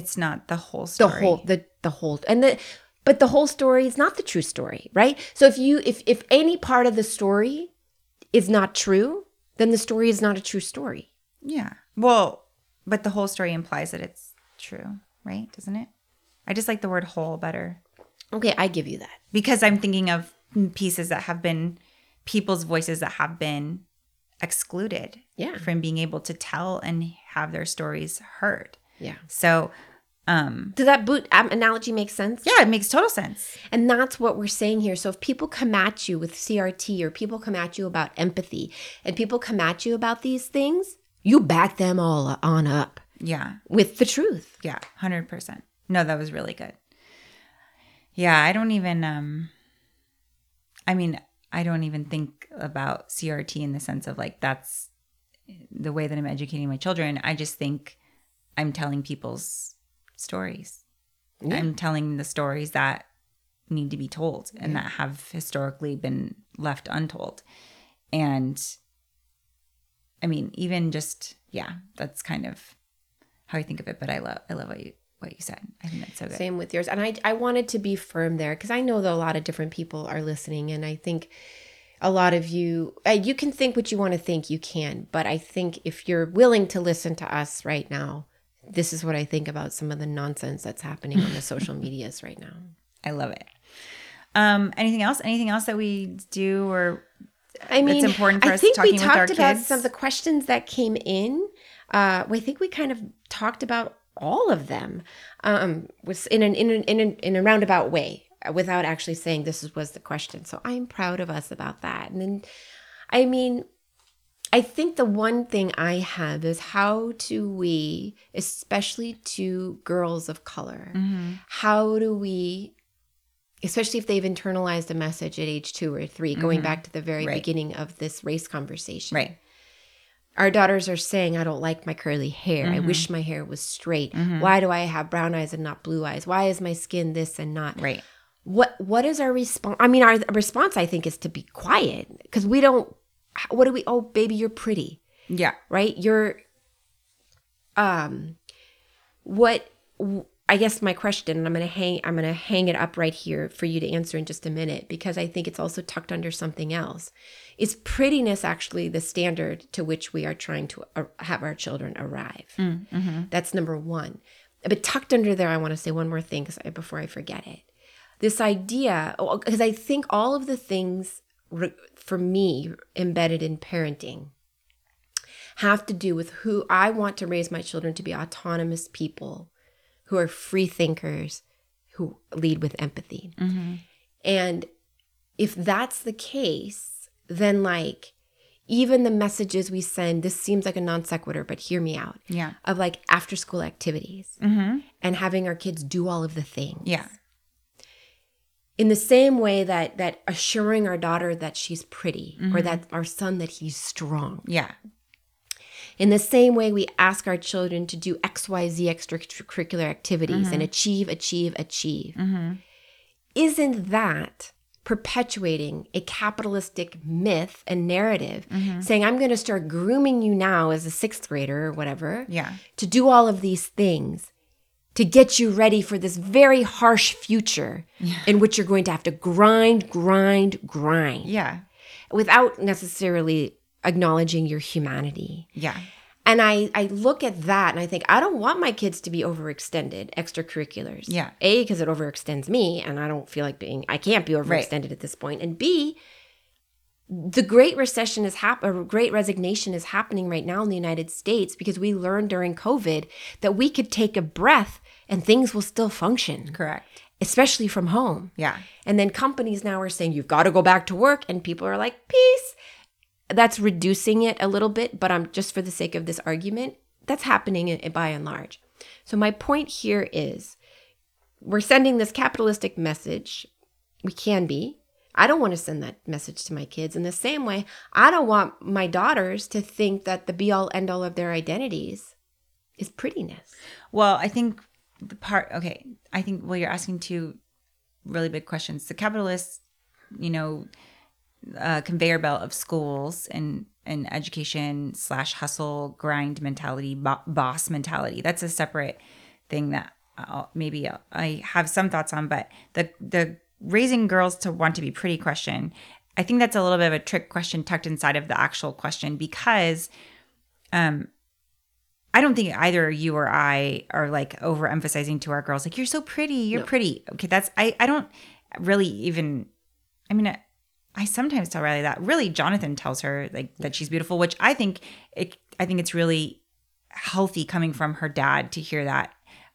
It's not the whole story. the whole the the whole and the but the whole story is not the true story right so if you if if any part of the story is not true then the story is not a true story Yeah. Well, but the whole story implies that it's true, right? Doesn't it? I just like the word whole better okay i give you that because I'm thinking of pieces that have been people's voices that have been excluded Yeah. from being able to tell and have their stories heard. yeah So, um does that boot um, analogy make sense yeah, it makes total sense. And that's what we're saying here. So if people come at you with CRT or people come at you about empathy and people come at you about these things, you back them all on up Yeah. with the truth. Yeah, 100%. No, that was really good. Yeah, I don't even um I mean, I don't even think about CRT in the sense of like that's the way that I'm educating my children. I just think I'm telling people's stories. Yeah. I'm telling the stories that need to be told and that have historically been left untold. And I mean, even just yeah, that's kind of how I think of it. But I love I love what you what you said. I think that's so good. Same with yours. And I, I wanted to be firm there because I know that a lot of different people are listening. And I think a lot of you, uh, you can think what you want to think, you can. But I think if you're willing to listen to us right now, this is what I think about some of the nonsense that's happening on the <laughs> social medias right now. I love it. Um, anything else? Anything else that we do or I mean, it's important for I us think we talked about kids. some of the questions that came in. Uh, I think we kind of talked about all of them um, was in an in an, in, an, in a roundabout way uh, without actually saying this was the question. So I'm proud of us about that. And then, I mean, I think the one thing I have is how do we, especially to girls of color, Mm-hmm. how do we especially if they've internalized a message at age two or 3 going back to the very Mm-hmm. Right. beginning of this race conversation right? Our daughters are saying i don't like my curly hair. Mm-hmm. i wish my hair was straight. Why do i have brown eyes and not blue eyes? Why is my skin this and not? Right. what what is our response i mean our response i think is to be quiet because we don't what do we oh baby you're pretty. Yeah. right? You're um what i guess my question and i'm gonna hang i'm gonna hang it up right here for you to answer in just a minute because i think it's also tucked under something else is prettiness actually the standard to which we are trying to uh, have our children arrive. That's number one. But tucked under there i want to say one more thing I, before i forget it. This idea because i think all of the things re- for me embedded in parenting have to do with who I want to raise my children to be autonomous people who are free thinkers who lead with empathy. And if that's the case, then like even the messages we send, this seems like a non sequitur, but hear me out, Yeah. of like after school activities Mm-hmm. and having our kids do all of the things Yeah. in the same way that that assuring our daughter that she's pretty or that our son that he's strong Yeah. In the same way we ask our children to do xyz extracurricular activities and mm-hmm. achieve achieve achieve. Mm-hmm. Isn't that perpetuating a capitalistic myth and narrative, mm-hmm. saying, I'm going to start grooming you now as a sixth grader or whatever Yeah. to do all of these things to get you ready for this very harsh future in which you're going to have to grind, grind, grind? Yeah. without necessarily acknowledging your humanity. Yeah. And I, I look at that and I think, I don't want my kids to be overextended extracurriculars. Yeah. A, because it overextends me and I don't feel like being, I can't be overextended at this point. And B, the great recession is happening, great resignation is happening right now in the United States because we learned during COVID that we could take a breath and things will still function, Correct. especially from home. Yeah. And then companies now are saying you've got to go back to work, and people are like, peace. That's reducing it a little bit, but I'm just for the sake of this argument, that's happening by and large. So my point here is we're sending this capitalistic message. We can be. I don't want to send that message to my kids in the same way. I don't want my daughters to think that the be all end all of their identities is prettiness. Well, I think the part, okay, I think, well, you're asking two really big questions. The capitalists, you know, uh, conveyor belt of schools and, and education slash hustle grind mentality, bo- boss mentality. That's a separate thing that I'll, maybe I'll, I have some thoughts on. But the the raising girls to want to be pretty question, I think that's a little bit of a trick question tucked inside of the actual question because um, I don't think either you or I are like overemphasizing to our girls, like, you're so pretty, you're pretty. Okay, that's, I, I don't really even, I mean, I, I sometimes tell Riley that. Really, Jonathan tells her like that she's beautiful, which I think it, I think it's really healthy coming from her dad to hear that.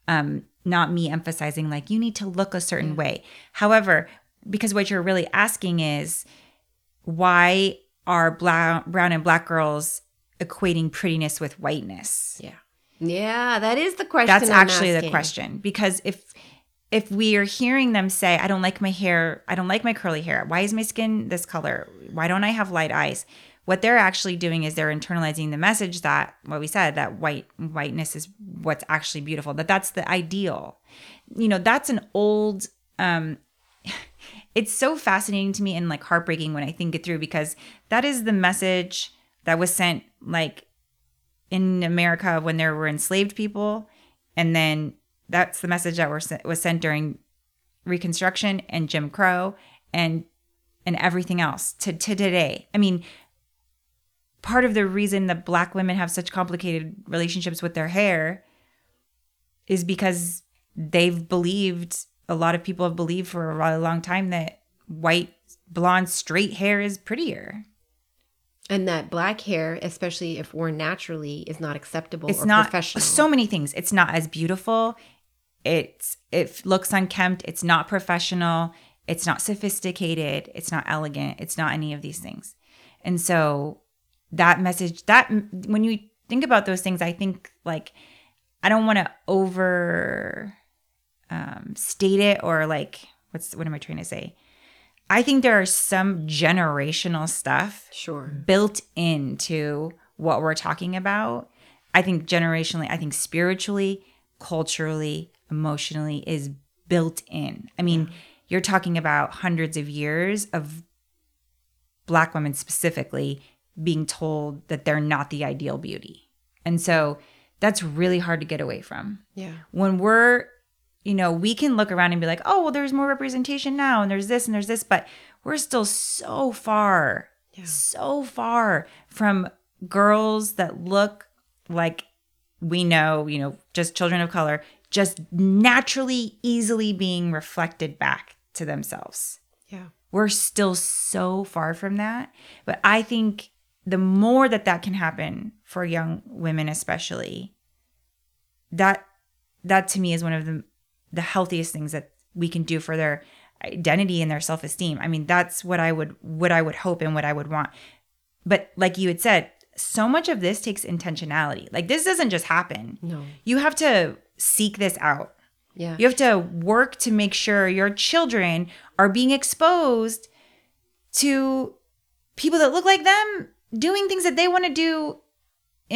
Um, not me emphasizing like you need to look a certain way. However, because what you're really asking is why are black, brown and black girls equating prettiness with whiteness? Yeah. Yeah, that is the question. That's I'm actually the question because if if we are hearing them say, "I don't like my hair. I don't like my curly hair. Why is my skin this color? Why don't I have light eyes?" What they're actually doing is they're internalizing the message that what we said that white whiteness is what's actually beautiful. That that's the ideal. You know, that's an old. um <laughs> It's so fascinating to me and like heartbreaking when I think it through because that is the message that was sent like in America when there were enslaved people, and then that's the message that was was sent during Reconstruction and Jim Crow and and everything else to, to today. I mean, part of the reason that Black women have such complicated relationships with their hair is because they've believed a lot of people have believed for a really long time that white blonde straight hair is prettier. And that black hair, especially if worn naturally, is not acceptable it's or not professional. so many things. It's not as beautiful. It's it looks unkempt. It's not professional. It's not sophisticated. It's not elegant. It's not any of these things. And so that message that when you think about those things i think like i don't want to over um, state it or like what's what am i trying to say i think there are some generational stuff sure. built into what we're talking about. I think generationally, I think spiritually, culturally, emotionally is built in. I mean, you're talking about hundreds of years of black women specifically being told that they're not the ideal beauty. And so that's really hard to get away from Yeah. when we're you know we can look around and be like oh well there's more representation now and there's this and there's this but we're still so far so far from girls that look like we know you know just children of color just naturally easily being reflected back to themselves Yeah. we're still so far from that but i think the more that that can happen for young women especially that that to me is one of the the healthiest things that we can do for their identity and their self-esteem. I mean that's what i would what i would hope and what i would want. But like you had said so much of this takes intentionality. Like this doesn't just happen. No. you have to seek this out. Yeah. you have to work to make sure your children are being exposed to people that look like them doing things that they want to do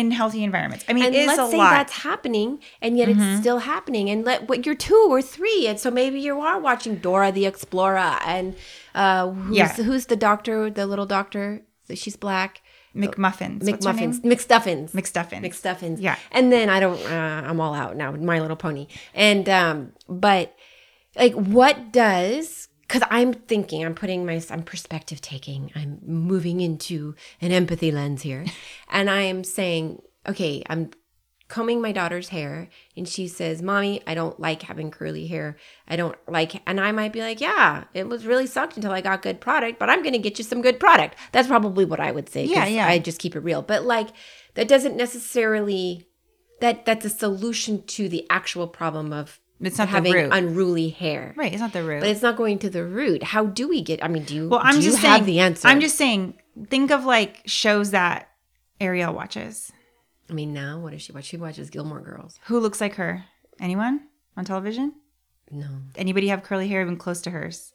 in healthy environments. I mean, and let's say lot. that's happening and yet it's still happening and let what you're two or three and so maybe you are watching dora the explorer and uh who's, Yeah. who's the doctor the little doctor she's black McMuffins. What's her name? mcmuffins mcstuffins McStuffins. mcstuffins Yeah. and then i don't uh, i'm all out now my little pony and um but like what does because i'm thinking i'm putting my i'm perspective taking. I'm moving into an empathy lens here. <laughs> And i am saying okay i'm combing my daughter's hair. And she says mommy i don't like having curly hair. I don't like and i might be like yeah it was really sucked until i got good product but i'm gonna get you some good product. That's probably what i would say. Yeah, yeah. i just keep it real. But like that doesn't necessarily that that's a solution to the actual problem of It's not the having root. unruly hair Right. It's not the root. but it's not going to the root how do we get i mean do you well, I'm just have saying. the answer I'm just saying. Think of like shows that Ariel watches. i mean now what does she watch she watches gilmore girls Who looks like her? Anyone on television? no Anybody have curly hair even close to hers?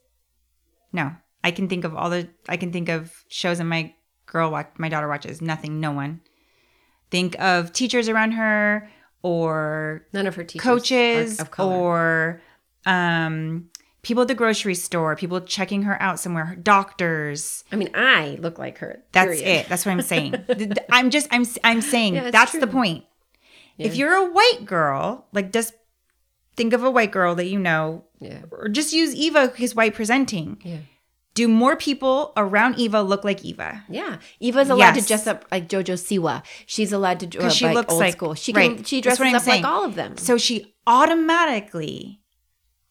No. I can think of all the. I can think of shows that my girl watch. My daughter watches. Nothing. No one. Think of teachers around her or none of her teachers coaches or um people at the grocery store people checking her out somewhere doctors. I mean i look like her that's period. it. That's what i'm saying. <laughs> I'm just i'm i'm saying Yeah, that's the true. point. If you're a white girl like just think of a white girl that you know yeah. or just use eva because white presenting. Yeah do more people around eva look like eva Yeah, Eva's allowed Yes. to dress up like JoJo Siwa. She's allowed to dress because uh, she like looks old like school. She can, she dresses up saying. like all of them. So she automatically,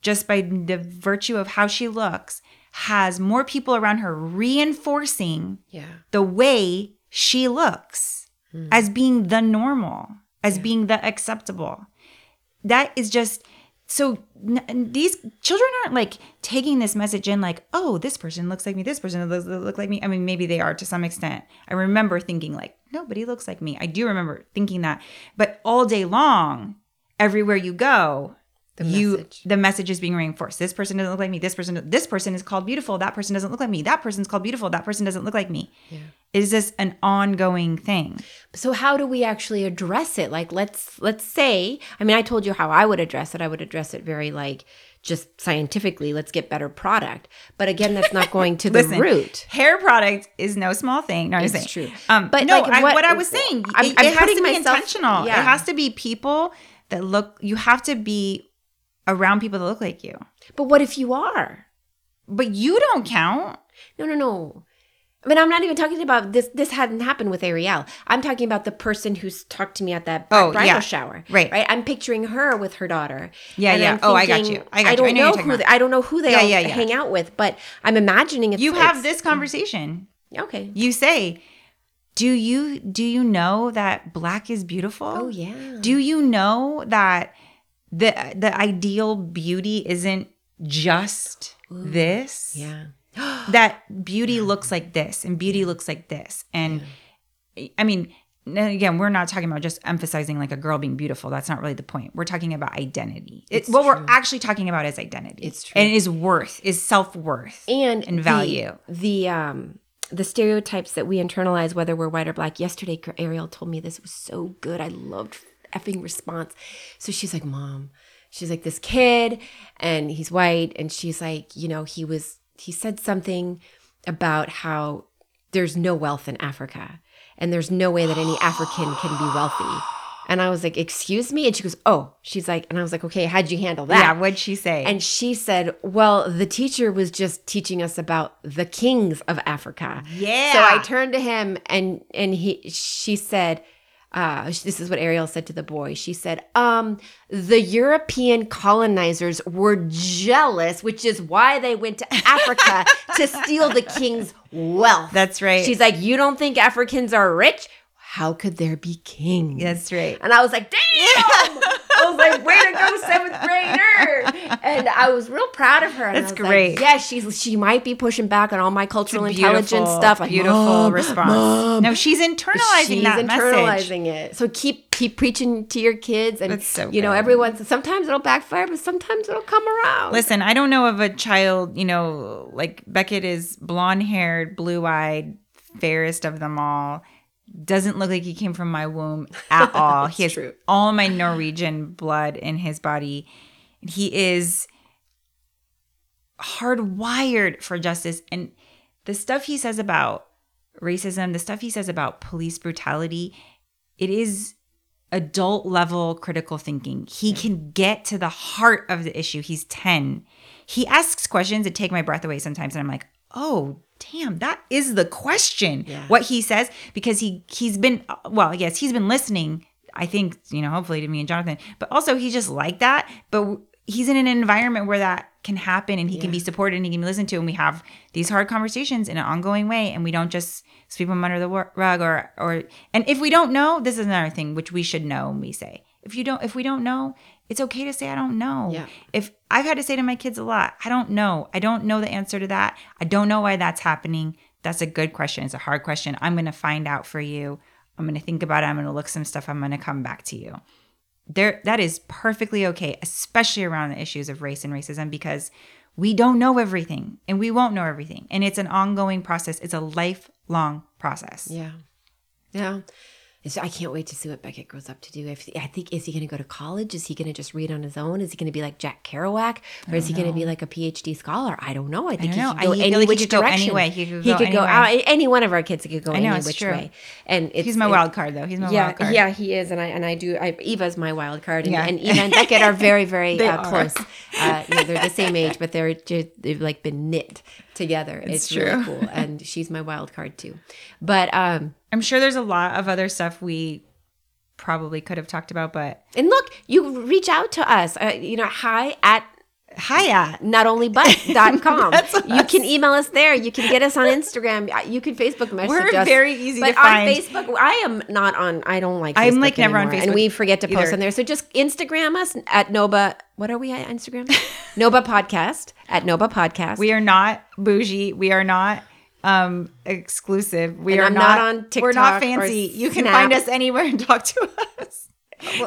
just by the virtue of how she looks, has more people around her reinforcing yeah, the way she looks hmm. as being the normal, as being the acceptable. That is just so n- these children aren't like taking this message in like, oh, this person looks like me, this person looks look like me. I mean, maybe they are to some extent. I remember thinking like, nobody looks like me. I do remember thinking that. But all day long, everywhere you go, The you message. the message is being reinforced. This person doesn't look like me. This person this person is called beautiful. That person doesn't look like me. That person's called beautiful. That person doesn't look like me. Yeah. Is this an ongoing thing? So how do we actually address it? Like let's let's say, I mean, I told you how I would address it. I would address it very like just scientifically. Let's get better product. But again, that's not going to <laughs> the Listen, root. Hair product is no small thing. No, It's saying. true. Um, But, but no, like, I, what- what, I was saying, I'm- it, I'm it has to be myself- intentional. yeah. It has to be people that look. You have to be around people that look like you. But what if you are? But you don't count. No, no, no. I mean, I'm not even talking about this. This hadn't happened with Ariel. I'm talking about the person who's talked to me at that Oh, bridal yeah. shower. Right. Right. I'm picturing her with her daughter. Yeah, yeah. I'm Oh, I got you. I got you. don't I know know who. They, I don't know who they Yeah, all yeah. hang out with, but I'm imagining it's You have it's- this conversation. Okay. You say, "Do you do you know that black is beautiful?" Oh yeah. Do you know that the the ideal beauty isn't just this? yeah. <gasps> That beauty looks like this and beauty looks like this. And I mean, again, we're not talking about just emphasizing like a girl being beautiful. That's not really the point. We're talking about identity. It, It's what we're actually talking about is identity. It's true. And is worth, is self-worth. and and value. The, um the stereotypes that we internalize, whether we're white or black. Yesterday, Ariel told me this was so good. I loved effing response. So she's like, "Mom," she's like, "This kid, and he's white," and she's like, "You know, he was he said something about how there's no wealth in Africa, and there's no way that any African can be wealthy." And I was like, "Excuse me," and she goes, "Oh," she's like, and I was like, "Okay, how'd you handle that?" yeah, what'd she say? And she said, Well, the teacher was just teaching us about the kings of Africa. Yeah. So I turned to him and and he she said, uh, this is what Ariel said to the boy. She said, um, the European colonizers were jealous, which is why they went to Africa <laughs> to steal the king's wealth. That's right. She's like, You don't think Africans are rich? How could there be kings? That's right. And I was like, damn! <laughs> I was like, way to go, seventh grader. And I was real proud of her. And That's I was great. Like, yeah, she's she might be pushing back on all my cultural intelligence stuff. Like, beautiful "Mom, response. Mom." No, she's internalizing She's that message. internalizing it. So keep keep preaching to your kids, and That's so you know good. everyone's. Sometimes it'll backfire, but sometimes it'll come around. Listen, I don't know of a child, you know, like Beckett is blonde haired, blue eyed, fairest of them all. Doesn't look like he came from my womb at <laughs> all. he has true. all my Norwegian blood in his body. He is hardwired for justice. And the stuff he says about racism, the stuff he says about police brutality, it is adult level critical thinking. He can get to the heart of the issue. He's 10. He asks questions that take my breath away sometimes. And I'm like, oh, damn, that is the question. Yeah. What he says, because he he's been well, yes, he's been listening, I think, you know, hopefully to me and Jonathan, but also he's just like that. But he's in an environment where that can happen and he can be supported and he can be listened to and we have these hard conversations in an ongoing way and we don't just sweep them under the rug or or and if we don't know this is another thing which we should know we say if you don't if we don't know it's okay to say i don't know. Yeah. if i've had to say to my kids a lot i don't know. I don't know the answer to that. I don't know why that's happening. That's a good question. It's a hard question. I'm going to find out for you. I'm going to think about it. I'm going to look some stuff. I'm going to come back to you. There that is perfectly okay especially around the issues of race and racism because we don't know everything and we won't know everything and it's an ongoing process. It's a lifelong process. Yeah. Yeah. It's, I can't wait to see what Beckett grows up to do. If I think, is he going to go to college? Is he going to just read on his own? Is he going to be like Jack Kerouac, or is he going to be like a PhD scholar? I don't know. I think know. he could go I any like he which could go direction. anyway. He could he go could go out. Any one of our kids could go know, any which true. way. And he's my it- wild card though he's my yeah, wild card yeah, he is, and I and I do. I, Eva's my wild card, and, Yeah. and Eva and Beckett are very, very <laughs> uh, close. Uh, you know, they're the same age, but they're just, they've like been knit together. It's, really true. cool, <laughs> and she's my wild card too. But um, i'm sure there's a lot of other stuff we probably could have talked about but and look, you reach out to us. Uh, you know, hi at hi at not only but.com. <laughs> You can email us there. You can get us on Instagram. You can Facebook message us. We're us. very easy but to find. on Facebook, I am not on. I don't like. I'm, Facebook like, never on Facebook and we forget to post either. on there. So just Instagram us at Noba. What are we at Instagram? <laughs> Noba Podcast at Noba Podcast. we are not bougie we are not um exclusive we And are not, not on TikTok. we're not fancy you can Snap. find us anywhere and talk to us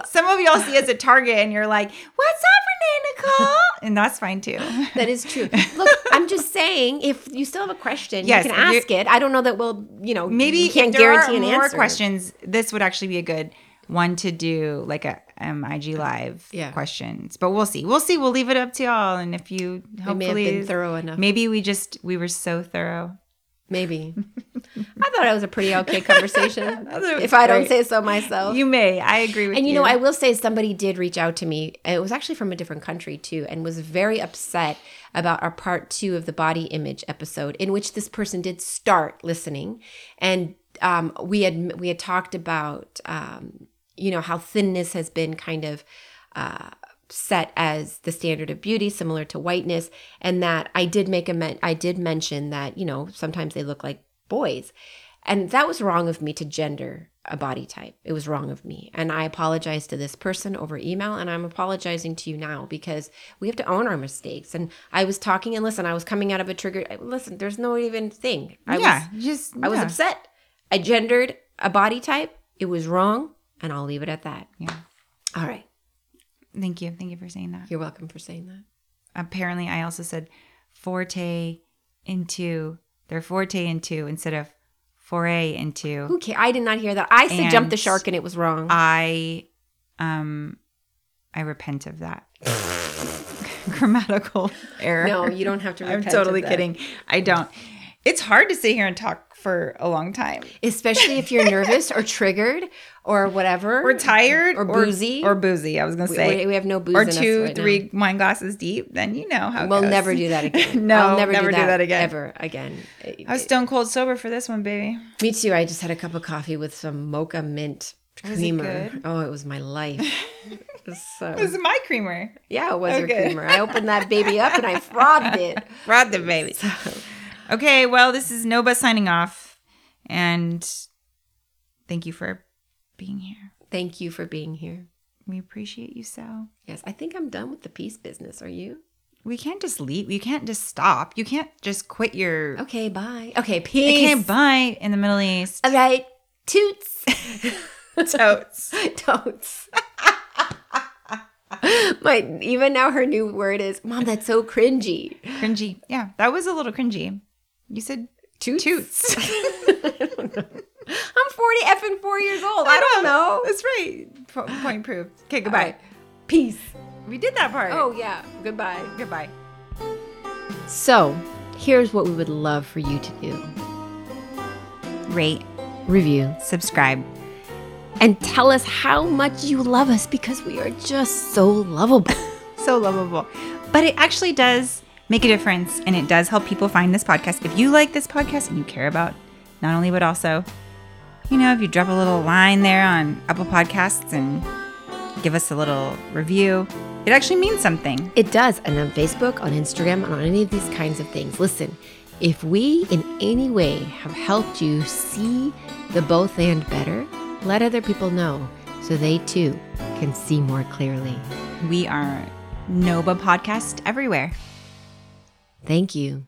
some of y'all see us at target and you're like what's up renee nicole and that's fine too <laughs> that is true. Look, I'm just saying, if you still have a question, Yes, you can ask it. I don't know that we'll, you know, maybe you can't guarantee an more answer. questions this would actually be a good one to do like a um, IG live Yeah. questions but we'll see we'll see we'll leave it up to y'all and if you We hopefully may have been thorough enough. maybe we just we were so thorough Maybe. <laughs> I thought it was a pretty okay <laughs> conversation. thought it was if I don't great. say so myself. you may I agree with you. and you know, I will say somebody did reach out to me. It was actually from a different country too, and was very upset about our part two of the body image episode, in which this person did start listening, and um, we had we had talked about um, you know how thinness has been kind of uh, set as the standard of beauty, similar to whiteness, and that I did make a men- I did mention that you know sometimes they look like boys, and that was wrong of me to gender a body type. It was wrong of me, and I apologize to this person over email, and I'm apologizing to you now because we have to own our mistakes. And I was talking, and listen, I was coming out of a trigger. Listen, there's no even thing. I yeah was just I was upset. I gendered a body type. It was wrong, and I'll leave it at that. yeah All right. Thank you thank you for saying that You're welcome for saying that. apparently I also said forte into they're forte into instead of foray into. Who cares? I did not hear that. I said jump the shark, and it was wrong. I um I repent of that. <laughs> Grammatical error. no, you don't have to. <laughs> I'm totally kidding. I don't. It's hard to sit here and talk for a long time. Especially if you're nervous or triggered or whatever. Or tired Or boozy. Or, boozy, I was going to say. we, we have no booze or in us two, right now. three wine glasses deep, then you know how it We'll goes. never do that <laughs> again. No, I'll never, never do, do that, that again. Ever again. I was stone cold sober for this one, baby. Me too. I just had a cup of coffee with some mocha mint oh, it creamer. good? Oh, it was my life. <laughs> It was This is my creamer. yeah, it was oh, your Okay. creamer. I opened that baby up and I frothed it. <laughs> Rod the baby. Okay, well, this is Noba signing off. And thank you for being here. Thank you for being here. We appreciate you so. Yes, I think I'm done with the peace business. Are you? We can't just leave. You can't just stop. You can't just quit your. Okay, bye. Okay, peace. can't buy in the Middle East. All right, toots. <laughs> <laughs> Totes. Totes. <laughs> My even now her new word is mom. That's so cringy. Cringy. Yeah, that was a little cringy. You said Toots. toots. <laughs> I'm 40 already effing four years old. I don't know. That's right. Po- Point proved. Okay, goodbye. right. Peace. We did that part. Oh, yeah. Goodbye. goodbye. So, here's what we would love for you to do Rate, review, subscribe. and tell us how much you love us because we are just so lovable. <laughs> so lovable. But it actually does make a difference and it does help people find this podcast. If you like this podcast and you care about not only but also, you know, if you drop a little line there on Apple Podcasts and give us a little review, it actually means something. It does. And on Facebook, on Instagram, and on any of these kinds of things. Listen, if we in any way have helped you see the both and better, let other people know so they too can see more clearly. We are Noba Podcast everywhere. Thank you.